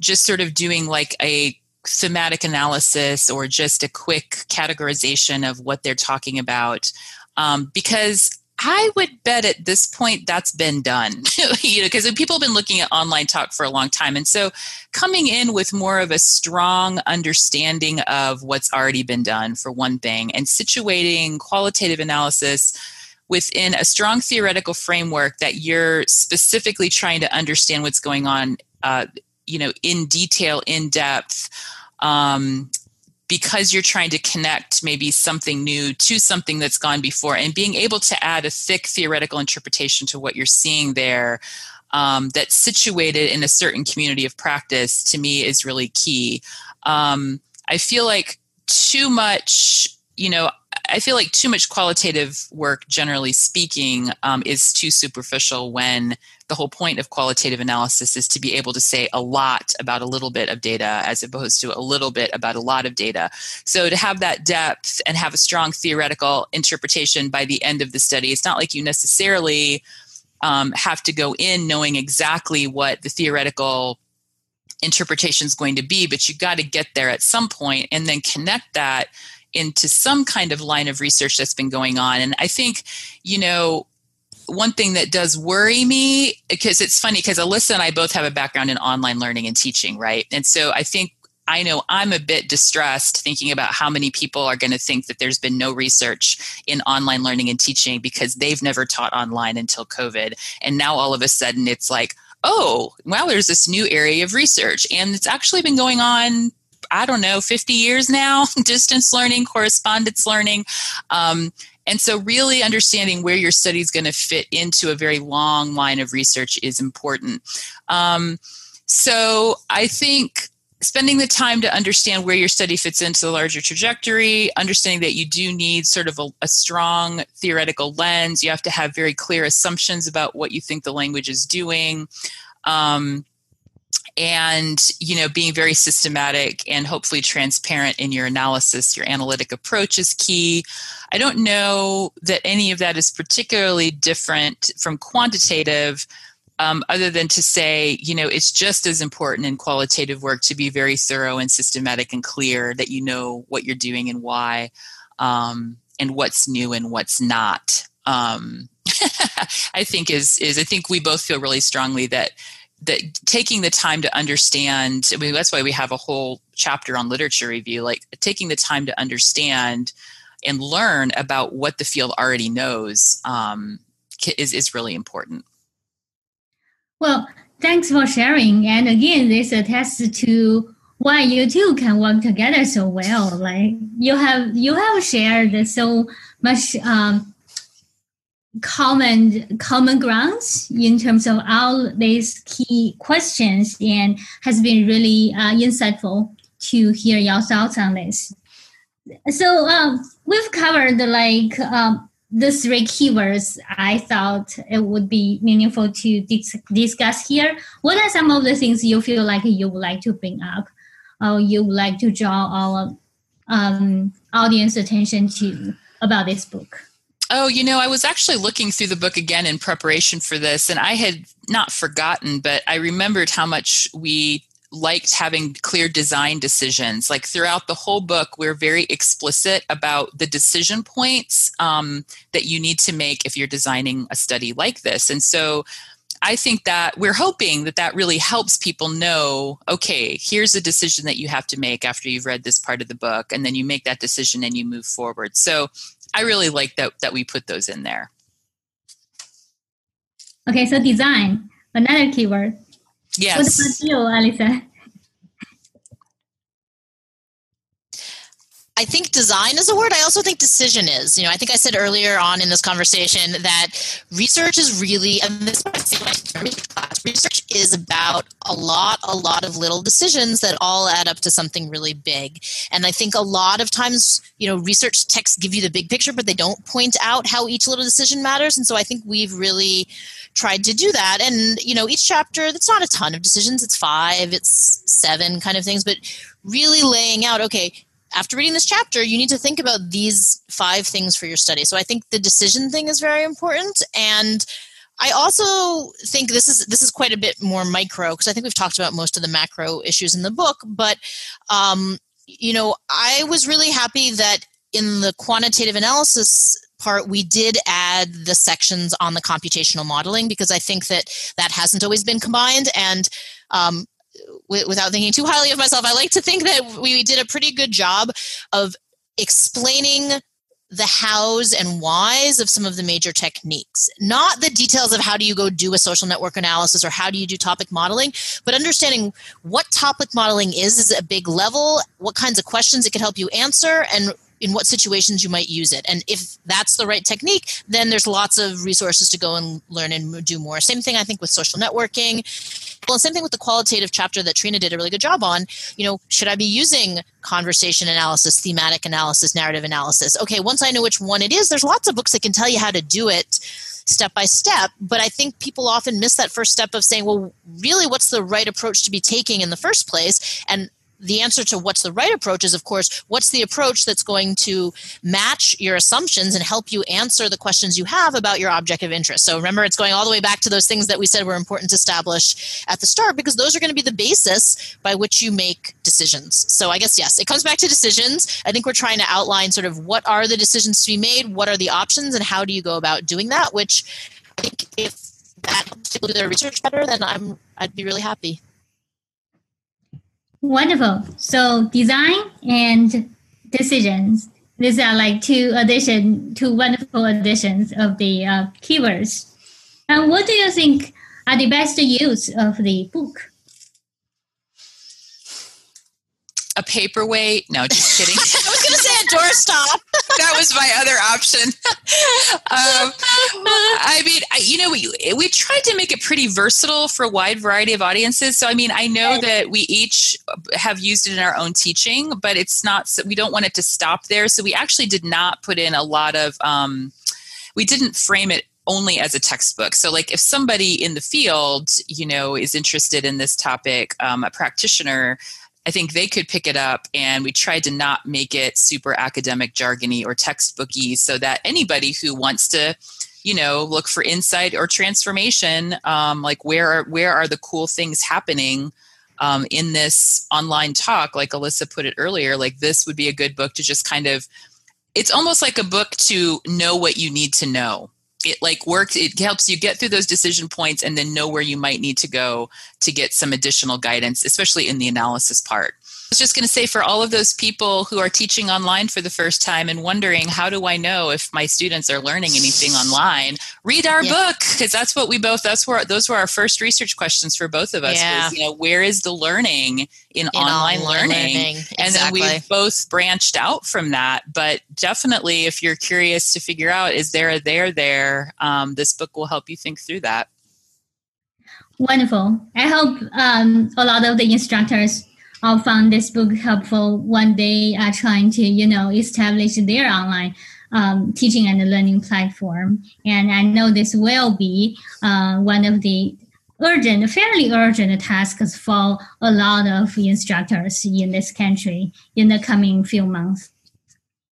just sort of doing like a thematic analysis or just a quick categorization of what they're talking about um, because I would bet at this point that's been done, you know, because people have been looking at online talk for a long time. And so coming in with more of a strong understanding of what's already been done, for one thing, and situating qualitative analysis within a strong theoretical framework that you're specifically trying to understand what's going on uh, you know in detail in depth um, because you're trying to connect maybe something new to something that's gone before and being able to add a thick theoretical interpretation to what you're seeing there um, that's situated in a certain community of practice to me is really key. Um, i feel like too much you know i feel like too much qualitative work generally speaking um, is too superficial when the whole point of qualitative analysis is to be able to say a lot about a little bit of data as opposed to a little bit about a lot of data. So to have that depth and have a strong theoretical interpretation by the end of the study, it's not like you necessarily um, have to go in knowing exactly what the theoretical interpretation is going to be, but you got to get there at some point and then connect that into some kind of line of research that's been going on. And I think, you know, one thing that does worry me because it's funny because Alyssa and I both have a background in online learning and teaching, right? And so I think I know I'm a bit distressed thinking about how many people are going to think that there's been no research in online learning and teaching because they've never taught online until COVID. And now all of a sudden it's like, oh, well, there's this new area of research. And it's actually been going on I don't know, 50 years now, distance learning, correspondence learning. Um, and so, really understanding where your study is going to fit into a very long line of research is important. Um, so, I think spending the time to understand where your study fits into the larger trajectory, understanding that you do need sort of a, a, strong theoretical lens. You have to have very clear assumptions about what you think the language is doing. Um, and you know being very systematic and hopefully transparent in your analysis. Your analytic approach is key. I don't know that any of that is particularly different from quantitative um, other than to say you know it's just as important in qualitative work to be very thorough and systematic and clear that you know what you're doing and why um, and what's new and what's not. Um, i think is is i think we both feel really strongly that that taking the time to understand i mean that's why we have a whole chapter on literature review like taking the time to understand and learn about what the field already knows um, is, is really important. Well thanks for sharing. And again this attests to why you two can work together so well like you have you have shared so much um, common common grounds in terms of all these key questions and has been really uh, insightful to hear your thoughts on this. So um, we've covered like um, the three keywords i thought it would be meaningful to dis- discuss here. What are some of the things you feel like you would like to bring up or you would like to draw our um, audience attention to about this book Oh, you know, I was actually looking through the book again in preparation for this, and I had not forgotten, but I remembered how much we liked having clear design decisions. Like throughout the whole book, we're very explicit about the decision points um, that you need to make if you're designing a study like this. And so I think that we're hoping that that really helps people know okay, here's a decision that you have to make after you've read this part of the book, and then you make that decision and you move forward. So I really like that that we put those in there. Okay, so design, another keyword. Yes. What about you, Alyssa? I think design is a word. I also think decision is. You know, I think I said earlier on in this conversation that research is really, and this class, research is about a lot, a lot of little decisions that all add up to something really big. And I think a lot of times, you know, research texts give you the big picture, but they don't point out how each little decision matters. And so I think we've really tried to do that. And, you know, each chapter, that's not a ton of decisions. It's five, it's seven kind of things, but really laying out, okay, after reading this chapter, you need to think about these five things for your study. So I think the decision thing is very important. And I also think this is this is quite a bit more micro because I think we've talked about most of the macro issues in the book. But um, you know, I was really happy that in the quantitative analysis part we did add the sections on the computational modeling because I think that that hasn't always been combined and um, without thinking too highly of myself, I like to think that we did a pretty good job of explaining the hows and whys of some of the major techniques. Not the details of how do you go do a social network analysis or how do you do topic modeling, but understanding what topic modeling is is a big level, what kinds of questions it could help you answer, and in what situations you might use it. And if that's the right technique, then there's lots of resources to go and learn and do more. Same thing I think with social networking. Well, same thing with the qualitative chapter that Trina did a really good job on. You know, should I be using conversation analysis, thematic analysis, narrative analysis? Okay, once I know which one it is, there's lots of books that can tell you how to do it step by step. But I think people often miss that first step of saying, well, really, what's the right approach to be taking in the first place? And the answer to what's the right approach is, of course, what's the approach that's going to match your assumptions and help you answer the questions you have about your object of interest. So remember, it's going all the way back to those things that we said were important to establish at the start because those are going to be the basis by which you make decisions. So I guess, yes, it comes back to decisions. I think we're trying to outline sort of what are the decisions to be made, what are the options, and how do you go about doing that, which I think if that helps people do their research better, then I'm I'd be really happy. Wonderful. So design and decisions. These are like two addition, two wonderful additions of the uh, keywords. And what do you think are the best use of the book? a paperweight. No, just kidding. doorstop. that was my other option. um, I mean, I, you know, we we tried to make it pretty versatile for a wide variety of audiences. So, I mean, I know that we each have used it in our own teaching, but it's not. We don't want it to stop there. So, we actually did not put in a lot of. Um, we didn't frame it only as a textbook. So, like, if somebody in the field, you know, is interested in this topic, um, a practitioner I think they could pick it up, and we tried to not make it super academic, jargony, or textbooky, so that anybody who wants to, you know, look for insight or transformation, um, like where are, where are the cool things happening um, in this online talk, like Alyssa put it earlier, like this would be a good book to just kind of. It's almost like a book to know what you need to know it like works it helps you get through those decision points and then know where you might need to go to get some additional guidance especially in the analysis part I was just going to say for all of those people who are teaching online for the first time and wondering how do I know if my students are learning anything online? Read our yeah. book because that's what we both. That's where those were our first research questions for both of us. Yeah. Was, you know, where is the learning in, in online, online, learning? learning. Exactly. And then we've both branched out from that. But definitely, if you're curious to figure out is there a there there, um, this book will help you think through that. Wonderful. I hope um, a lot of the instructors I found this book helpful when they are trying to, you know, establish their online um, teaching and learning platform. And I know this will be uh, one of the urgent, fairly urgent tasks for a lot of instructors in this country in the coming few months.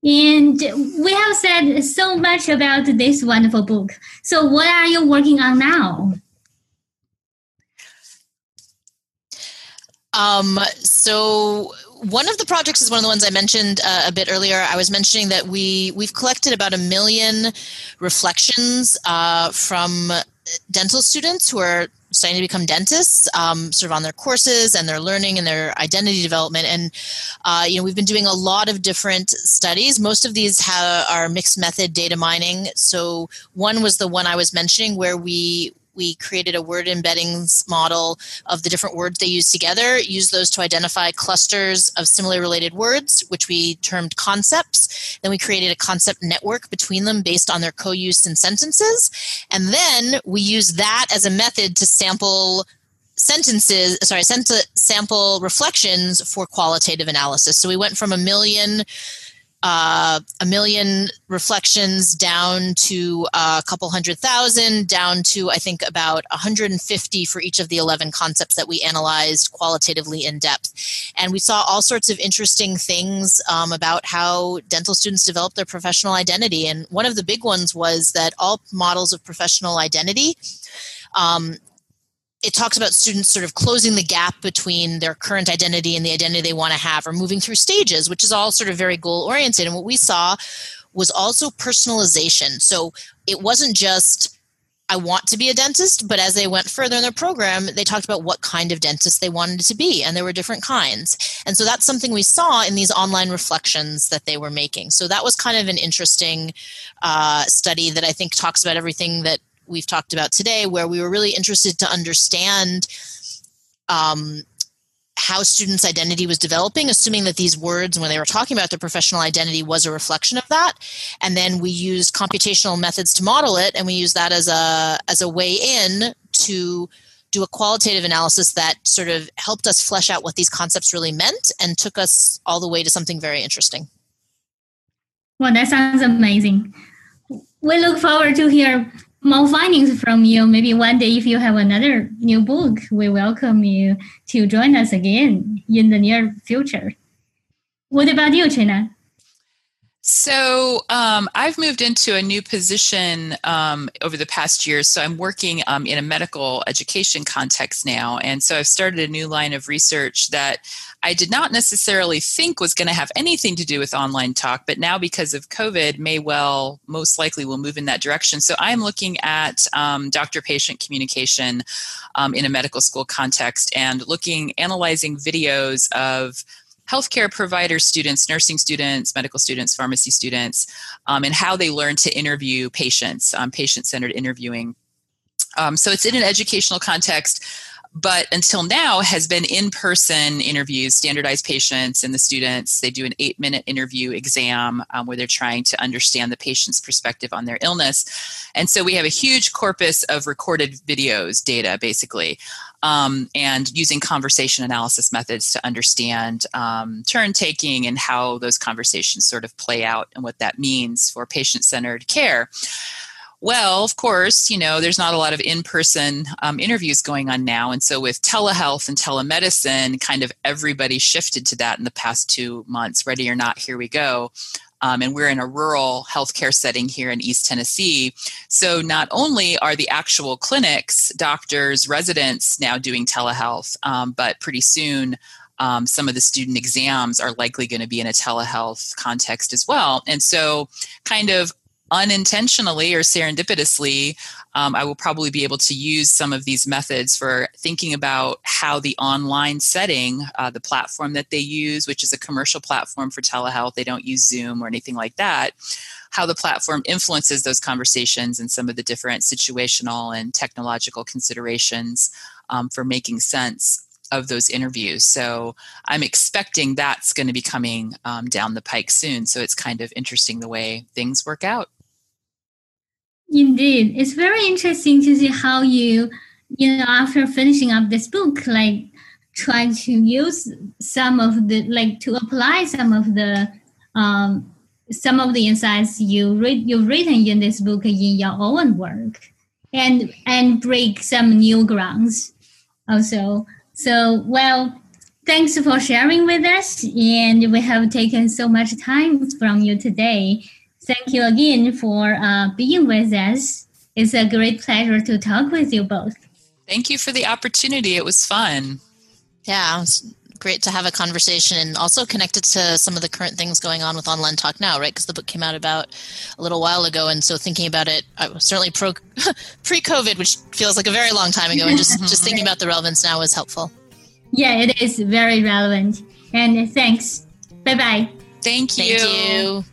And we have said so much about this wonderful book. So, what are you working on now? Um, so one of the projects is one of the ones I mentioned uh, a bit earlier. I was mentioning that we we've collected about a million reflections uh, from dental students who are starting to become dentists, um, sort of on their courses and their learning and their identity development. And uh, you know, we've been doing a lot of different studies. Most of these have, are mixed method data mining. So one was the one I was mentioning, where we we created a word embeddings model of the different words they use together, use those to identify clusters of similarly related words, which we termed concepts. Then we created a concept network between them based on their co use in sentences. And then we use that as a method to sample sentences sorry sample reflections for qualitative analysis so we went from a million uh, a million reflections down to a couple hundred thousand, down to I think about 150 for each of the 11 concepts that we analyzed qualitatively in depth. And we saw all sorts of interesting things um, about how dental students develop their professional identity. And one of the big ones was that all models of professional identity um, it talks about students sort of closing the gap between their current identity and the identity they want to have or moving through stages which is all sort of very goal oriented and what we saw was also personalization so it wasn't just I want to be a dentist, but as they went further in their program, they talked about what kind of dentist they wanted to be, and there were different kinds. And so that's something we saw in these online reflections that they were making. So that was kind of an interesting uh, study that I think talks about everything that we've talked about today, where we were really interested to understand um, how students' identity was developing, assuming that these words, when they were talking about their professional identity, was a reflection of that. And then we used computational methods to model it, and we used that as a as a way in to do a qualitative analysis that sort of helped us flesh out what these concepts really meant and took us all the way to something very interesting. Well, that sounds amazing. We look forward to hear more findings from you. Maybe one day, if you have another new book, we welcome you to join us again in the near future. What about you, Trina? So um, I've moved into a new position um, over the past year. So I'm working um, in a medical education context now, and so I've started a new line of research that I did not necessarily think was going to have anything to do with online talk, but now because of COVID, may well, most likely, will move in that direction. So I'm looking at um, doctor-patient communication um, in a medical school context and looking, analyzing videos of healthcare provider students, nursing students, medical students, pharmacy students, um, and how they learn to interview patients, um, patient centered interviewing. Um, so it's in an educational context but until now has been in-person interviews standardized patients and the students. They do an eight minute interview exam um, where they're trying to understand the patient's perspective on their illness. And so we have a huge corpus of recorded videos data basically um, and using conversation analysis methods to understand um, turn taking and how those conversations sort of play out and what that means for patient-centered care well, of course, you know, there's not a lot of in person um, interviews going on now. And so with telehealth and telemedicine, kind of everybody shifted to that in the past two months. Ready or not, here we go. Um, and we're in a rural healthcare setting here in East Tennessee. So not only are the actual clinics, doctors, residents now doing telehealth, um, but pretty soon um, some of the student exams are likely going to be in a telehealth context as well. And so, kind of unintentionally or serendipitously, um, I will probably be able to use some of these methods for thinking about how the online setting, uh, the platform that they use, which is a commercial platform for telehealth, they don't use Zoom or anything like that, how the platform influences those conversations and some of the different situational and technological considerations um, for making sense of those interviews. So I'm expecting that's going to be coming um, down the pike soon. So it's kind of interesting the way things work out. Indeed, it's very interesting to see how you, you know, after finishing up this book, like try to use some of the like to apply some of the um, some of the insights you read you've written in this book in your own work, and and break some new grounds. Also, so well, thanks for sharing with us, and we have taken so much time from you today. Thank you again for uh, being with us. It's a great pleasure to talk with you both. Thank you for the opportunity. It was fun. Yeah, it was great to have a conversation and also connected to some of the current things going on with online talk now, right? Because the book came out about a little while ago, and so thinking about it, I was certainly pro pre-COVID, which feels like a very long time ago, and just just thinking about the relevance now was helpful. Yeah, it is very relevant. And thanks. Bye bye. Thank you. Thank you.